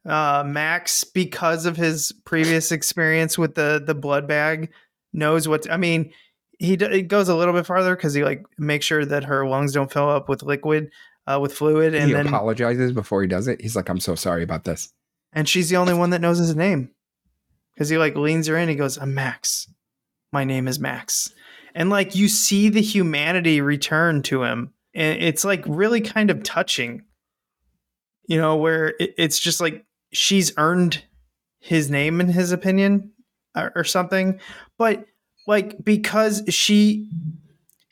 Uh, Max, because of his previous experience with the the blood bag, knows what. I mean, he d- it goes a little bit farther because he like makes sure that her lungs don't fill up with liquid, uh, with fluid, and he then apologizes before he does it. He's like, "I'm so sorry about this." and she's the only one that knows his name because he like leans her in. He goes, "I'm Max. My name is Max," and like you see the humanity return to him, and it's like really kind of touching. You know, where it, it's just like she's earned his name in his opinion or, or something, but like because she,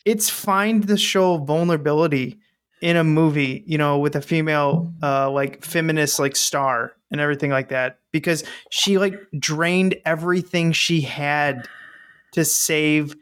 it's fine to show vulnerability in a movie, you know, with a female uh like feminist like star and everything like that because she like drained everything she had to save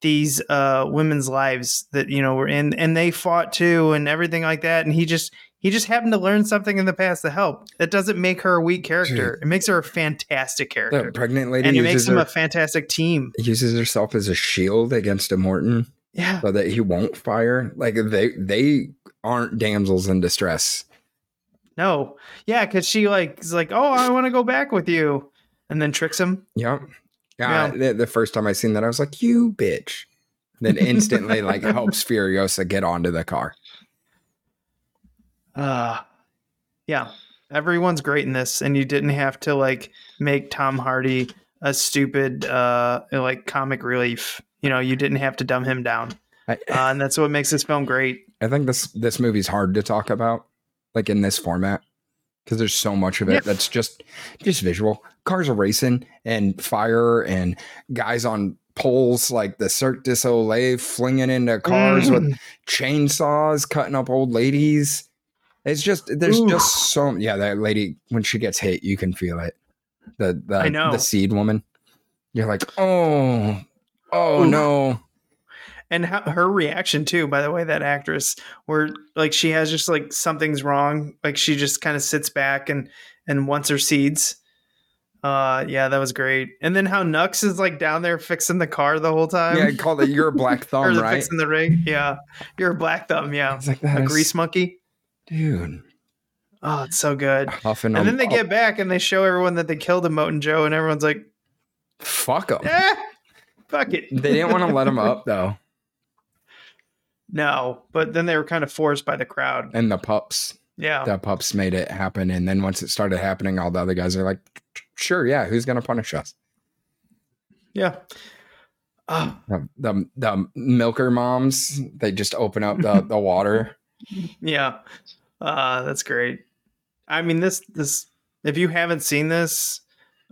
these uh women's lives that you know were in and they fought too and everything like that and he just he just happened to learn something in the past to help. That doesn't make her a weak character. It makes her a fantastic The character. pregnant lady And it makes them her, a fantastic team. uses herself as a shield against Immortan Yeah. so that he won't fire. Like they they aren't damsels in distress. No. Yeah, because she like is like, oh, I want to go back with you. And then tricks him. Yep. Yeah. Yeah. The, the first time I seen that, I was like, "You bitch!" Then [LAUGHS] instantly, like, helps Furiosa get onto the car. Uh yeah. Everyone's great in this, and you didn't have to like make Tom Hardy a stupid uh like comic relief. You know, you didn't have to dumb him down. I, Uh, and that's what makes this film great. I think this this movie's hard to talk about, like in this format, because there's so much of it Yeah. that's just just visual. Cars are racing and fire and guys on poles like the Cirque du Soleil flinging into cars with Mm. chainsaws, cutting up old ladies. It's just there's Ooh. just so yeah. That lady when she gets hit, you can feel it. The the I know. the seed woman. You're like, oh, oh Ooh. no. and how, her reaction too by the way that actress where like she has just like something's wrong like she just kind of sits back and and wants her seeds uh yeah that was great and then how nux is like down there fixing the car the whole time Yeah, I call it you're a [LAUGHS] black thumb, right? fixing the rig yeah you're a black thumb yeah It's like that a is- grease monkey dude. oh it's so good and then they get back and they show everyone that they killed Immortan Joe and everyone's like fuck them. eh, fuck it They didn't want to let him up [LAUGHS] though, no but then they were kind of forced by the crowd and the pups. yeah The pups made it happen, and then once it started happening, all the other guys are like, "Sure, yeah, who's gonna punish us?" yeah oh, The the, the milker moms, they just open up the the water. [LAUGHS] Yeah. Uh that's great. I mean this this if you haven't seen this,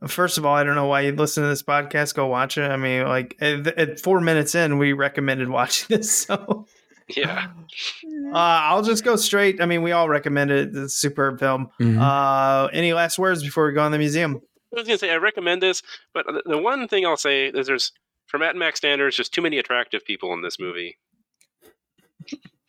first of all, I don't know why you'd listen to this podcast, go watch it. I mean, like at, at 4 minutes in, we recommended watching this. [LAUGHS] So Yeah. uh I'll just go straight. I mean, we all recommended it. It's a superb film. Mhm. Uh any last words before we go in the museum? I was gonna say I recommend this, but the- the one thing I'll say is there's for Matt and Max standards, just too many attractive people in this movie.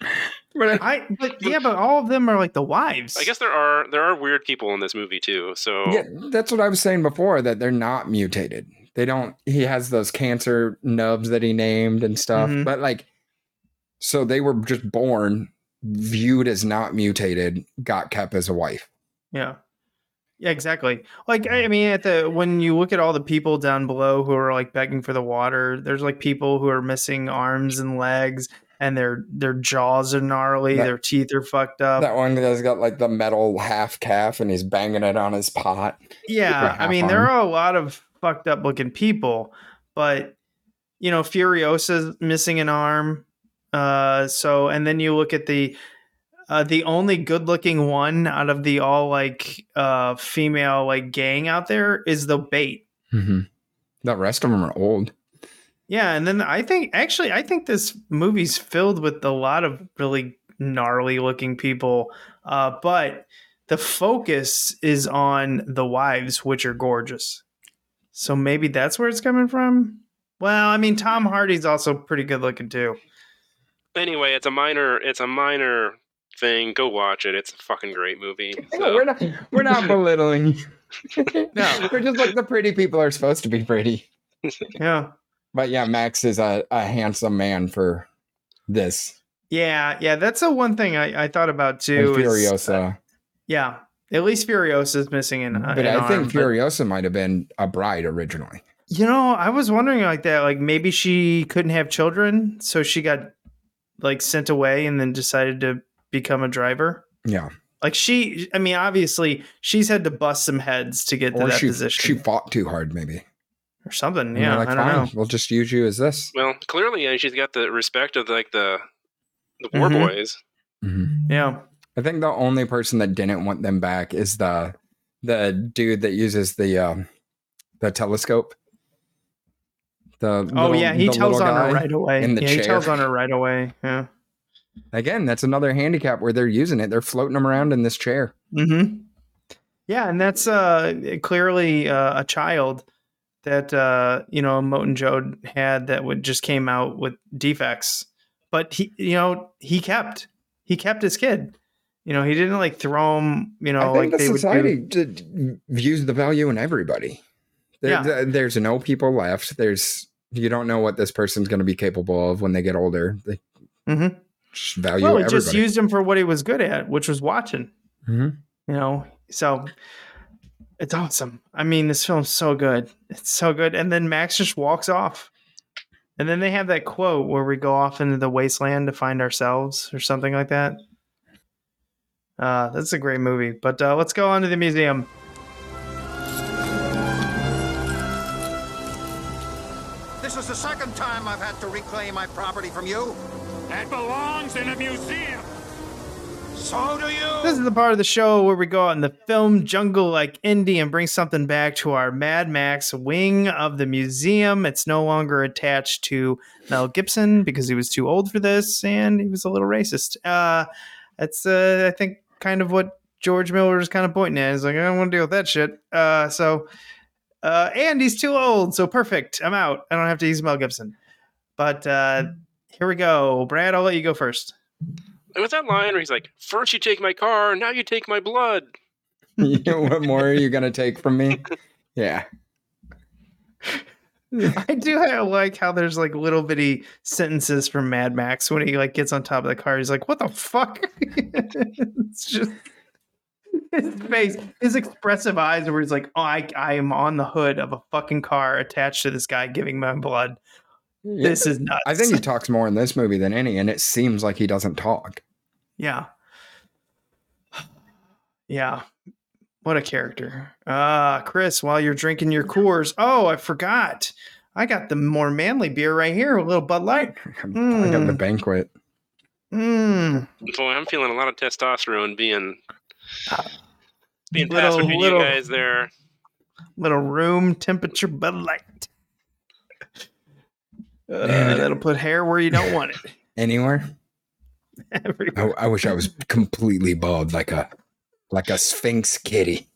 [LAUGHS] I but yeah, but all of them are like the wives. I guess there are there are weird people in this movie too. So Yeah, that's what I was saying before that they're not mutated. They don't. He has those cancer nubs that he named and stuff, Mhm. but like, so they were just born viewed as not mutated, got kept as a wife. Yeah. Yeah, exactly. Like I I mean at the when you look at all the people down below who are like begging for the water, there's like people who are missing arms and legs and their their jaws are gnarly, That- their teeth are fucked up. that one guy's got like the metal half calf and he's banging it on his pot. yeah, I mean there are a lot of fucked up looking people, but you know Furiosa's missing an arm. Uh so and then you look at the uh, the only good looking one out of the all like uh female like gang out there is the bait. Mm-hmm. The rest of them are old. Yeah, and then I think actually I think this movie's filled with a lot of really gnarly looking people, uh, but the focus is on the wives, which are gorgeous. So maybe that's where it's coming from. Well, I mean, Tom Hardy's also pretty good looking too. anyway, it's a minor it's a minor thing. Go watch it. It's a fucking great movie. No, [LAUGHS] So, we're not. We're not [LAUGHS] belittling. no, [LAUGHS] we're just like the pretty people are supposed to be pretty. Yeah, But yeah, Max is a, a handsome man for this. yeah, yeah. That's the one thing I, I thought about And too. is- Furiosa. Uh, yeah, at least Furiosa's missing an. Uh, but an I think arm, but- Furiosa might have been a bride originally. You know, I was wondering like that. Like maybe she couldn't have children, so she got like sent away and then decided to become a driver. Yeah. Like she, I mean, obviously she's had to bust some heads to get to that she, position she fought too hard, maybe. Or something. And Yeah, like, I don't "Fine, know. We'll just use you as this. well, clearly, and she's got the respect of like the the war Mhm. boys. Yeah, I think the only person that didn't want them back is the the dude that uses the um, the telescope. The oh little- yeah, he tells on her right away. in the yeah, he tells on her right away. Yeah. Again, that's another handicap where they're using it. They're floating them around in this chair. Mm-hmm. Yeah, and that's uh clearly uh, a child that uh you know Immortan Joe had that would just came out with defects, but he you know he kept he kept his kid. You know he didn't like throw him. You know I think like they the would society do. views the value in everybody. There, Yeah. th- there's no people left. There's you don't know what this person's going to be capable of when they get older. They Mhm. just value Well, it everybody. just used him for what he was good at, which was watching. Mhm. You know, so it's awesome. I mean, this film's so good. It's so good. And then Max just walks off. And then they have that quote where we go off into the wasteland to find ourselves or something like that. Uh, that's a great movie. But uh, let's go on to the museum. This is the second time I've had to reclaim my property from you. That belongs in a museum. So do you. This is the part of the show where we go out in the film jungle like Indy and bring something back to our Mad Max wing of the museum. It's no longer attached to Mel Gibson because he was too old for this and he was a little racist. Uh, that's, uh, I think, kind of what George Miller is kind of pointing at. He's like, I don't want to deal with that shit. Uh, so, uh, and he's too old. So perfect. I'm out. I don't have to use Mel Gibson. But uh, here we go. Brad, I'll let you go first. And with that line where he's like, first you take my car, now you take my blood. [LAUGHS] you know, what more are you going to take from me? [LAUGHS] Yeah. [LAUGHS] I do like how there's like little bitty sentences from Mad Max when he like gets on top of the car. He's like, "What the fuck?" it's just his face, his expressive eyes, where he's like, "Oh, I, I am on the hood of a fucking car attached to this guy giving my blood. This is nuts." I think he talks more in this movie than any, and it seems like he doesn't talk. Yeah. Yeah. What a character. Ah, Chris, while you're drinking your Coors. Oh, I forgot. I got the more manly beer right here, a little Bud Light. [LAUGHS] I got the Mm. banquet. Mm. Boy, I'm feeling a lot of testosterone being being Little- passed between little- you guys there. Little room temperature Bud Light. [LAUGHS] Uh, Man. that'll put hair where you don't want it. [LAUGHS] Anywhere? I, I wish I was completely bald, like a like a Sphinx kitty.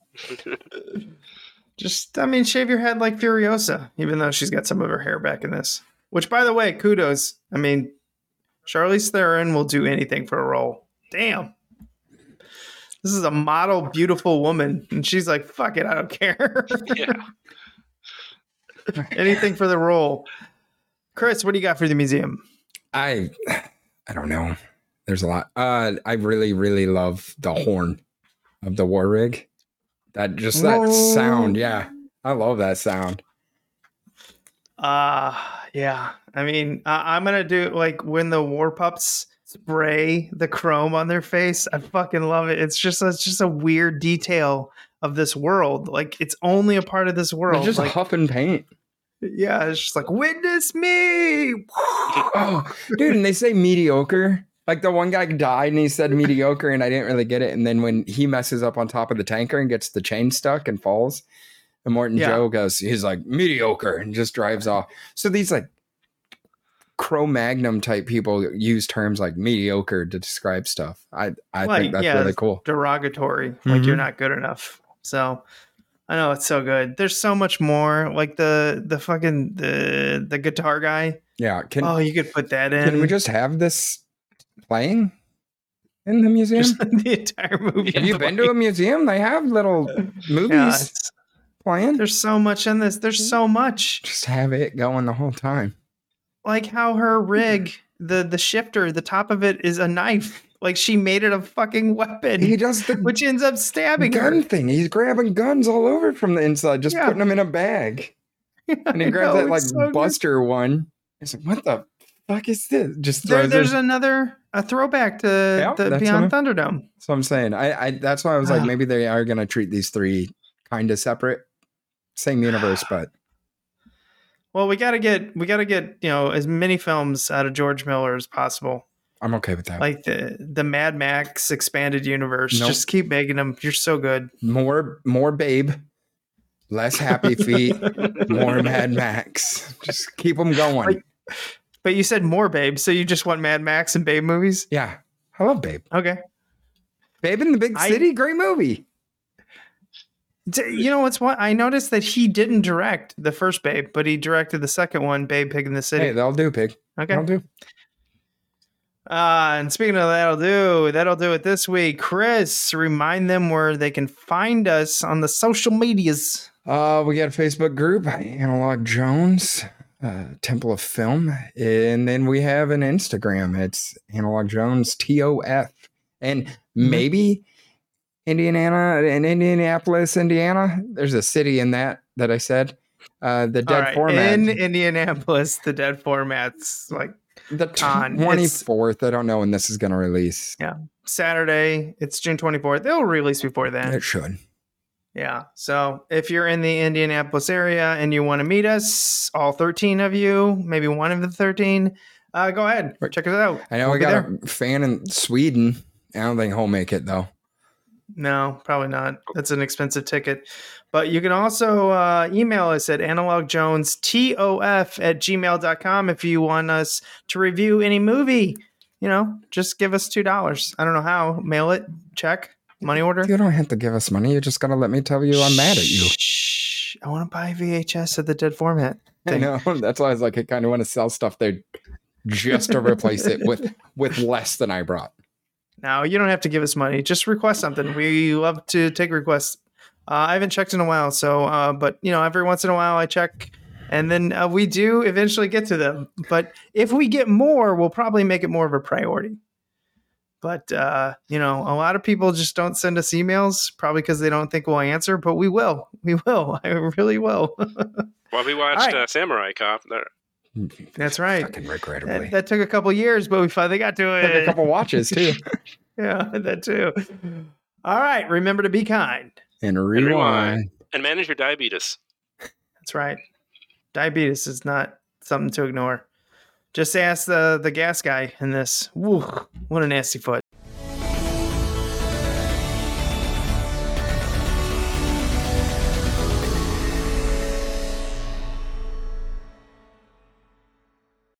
Just, I mean, shave your head like Furiosa, even though she's got some of her hair back in this. Which, by the way, kudos. I mean, Charlize Theron will do anything for a role. Damn. This is a model, beautiful woman, and she's like, "Fuck it, I don't care." [LAUGHS] Yeah. [LAUGHS] anything for the role. Chris, what do you got for the museum? I I don't know. There's a lot. Uh I really, really love the horn of the war rig. That just that Whoa. sound, yeah. I love that sound. Uh yeah. I mean, I, I'm gonna do like when the war pups spray the chrome on their face. I fucking love it. It's just it's just a weird detail of this world. Like it's only a part of this They're world. just like, huffing paint. Yeah, it's just like witness me. Oh, dude, and they say mediocre. Like the one guy died and he said mediocre, and I didn't really get it. And then when he messes up on top of the tanker and gets the chain stuck and falls, and Morton Yeah. Joe goes, he's like mediocre and just drives off. So these like Cro Magnum type people use terms like mediocre to describe stuff. I I Like, think that's yeah, really cool. derogatory like you're Mhm. not good enough so i know it's so good there's so much more like the the fucking the the guitar guy Yeah. Can oh you could put that in can we just have this playing in the museum? [LAUGHS] just the entire movie have you been to a museum? They have little [LAUGHS] movies yeah, playing. there's so much in this there's so much Just have it going the whole time. like how her rig the the shifter the top of it is a knife like she made it a fucking weapon He does the which ends up stabbing her gun thing. He's grabbing guns all over from the inside, just Yeah. putting them in a bag. [LAUGHS] And he grabs know, that like so good. Buster one. He's like, "What the fuck is this?" Just there, there's it. another a throwback to Yeah, the Beyond Thunderdome. So I'm saying, I, I that's why I was like, Ah. maybe they are gonna treat these three kind of separate, same universe, [SIGHS] but Well, we gotta get we gotta get you know as many films out of George Miller as possible. I'm okay with that. Like the the Mad Max expanded universe. Nope. Just keep making them. You're so good. more, more Babe, less Happy [LAUGHS] Feet, more Mad Max. Just keep them going. Like- But you said more Babe, so you just want Mad Max and Babe movies? yeah, I love Babe. Okay. Babe in the Big I- City, great movie. You know what's what? I noticed that he didn't direct the first Babe, but he directed the second one, Babe Pig in the City. Hey, that'll do, pig. okay. That'll do. Uh, and speaking of that'll do, that'll do it this week. Chris, remind them where they can find us on the social medias. Uh, we got a Facebook group, Analog Jones, uh, Temple of Film, and then we have an Instagram. It's Analog Jones TOF, and maybe Indiana in Indianapolis, Indiana. There's a city in that that I said. Uh, the dead right, format. in Indianapolis, the dead formats like the twenty fourth. I don't know when this is going to release. Yeah, Saturday. It's June 24th. They'll release before then. It should. Yeah. So if you're in the Indianapolis area and you want to meet us, all 13 of you, maybe one of the 13, uh, go ahead. Check us out. I know We'll we got there. a fan in Sweden. I don't think he'll make it though. No, probably not. That's an expensive ticket. But you can also uh, email us at analogjonestof at gmail.com if you want us to review any movie. You know, just give us $2. I don't know how. Mail it, check, money order. You don't have to give us money. You're just got to let me tell you I'm mad at you. Shh. I want to buy VHS of the dead format. I know. [LAUGHS] That's why I was like, I kind of want to sell stuff there just to replace it with with less than I brought. Now you don't have to give us money. Just request something. We love to take requests. Uh, I haven't checked in a while, so uh, but you know, every once in a while I check, and then uh, we do eventually get to them. But if we get more, we'll probably make it more of a priority. But uh, you know, a lot of people just don't send us emails, probably because they don't think we'll answer. But we will. We will. [LAUGHS] I really will. [LAUGHS] Well, we watched right. uh, Samurai Cop. There- That's right. Fucking regrettably. That, that took a couple years, but we finally got to it. Took a couple watches too. [LAUGHS] yeah, that too. All right. Remember to be kind. And and rewind. rewind. And manage your diabetes. That's right. Diabetes is not something to ignore. Just ask the the gas guy in this. Woo, what a nasty foot.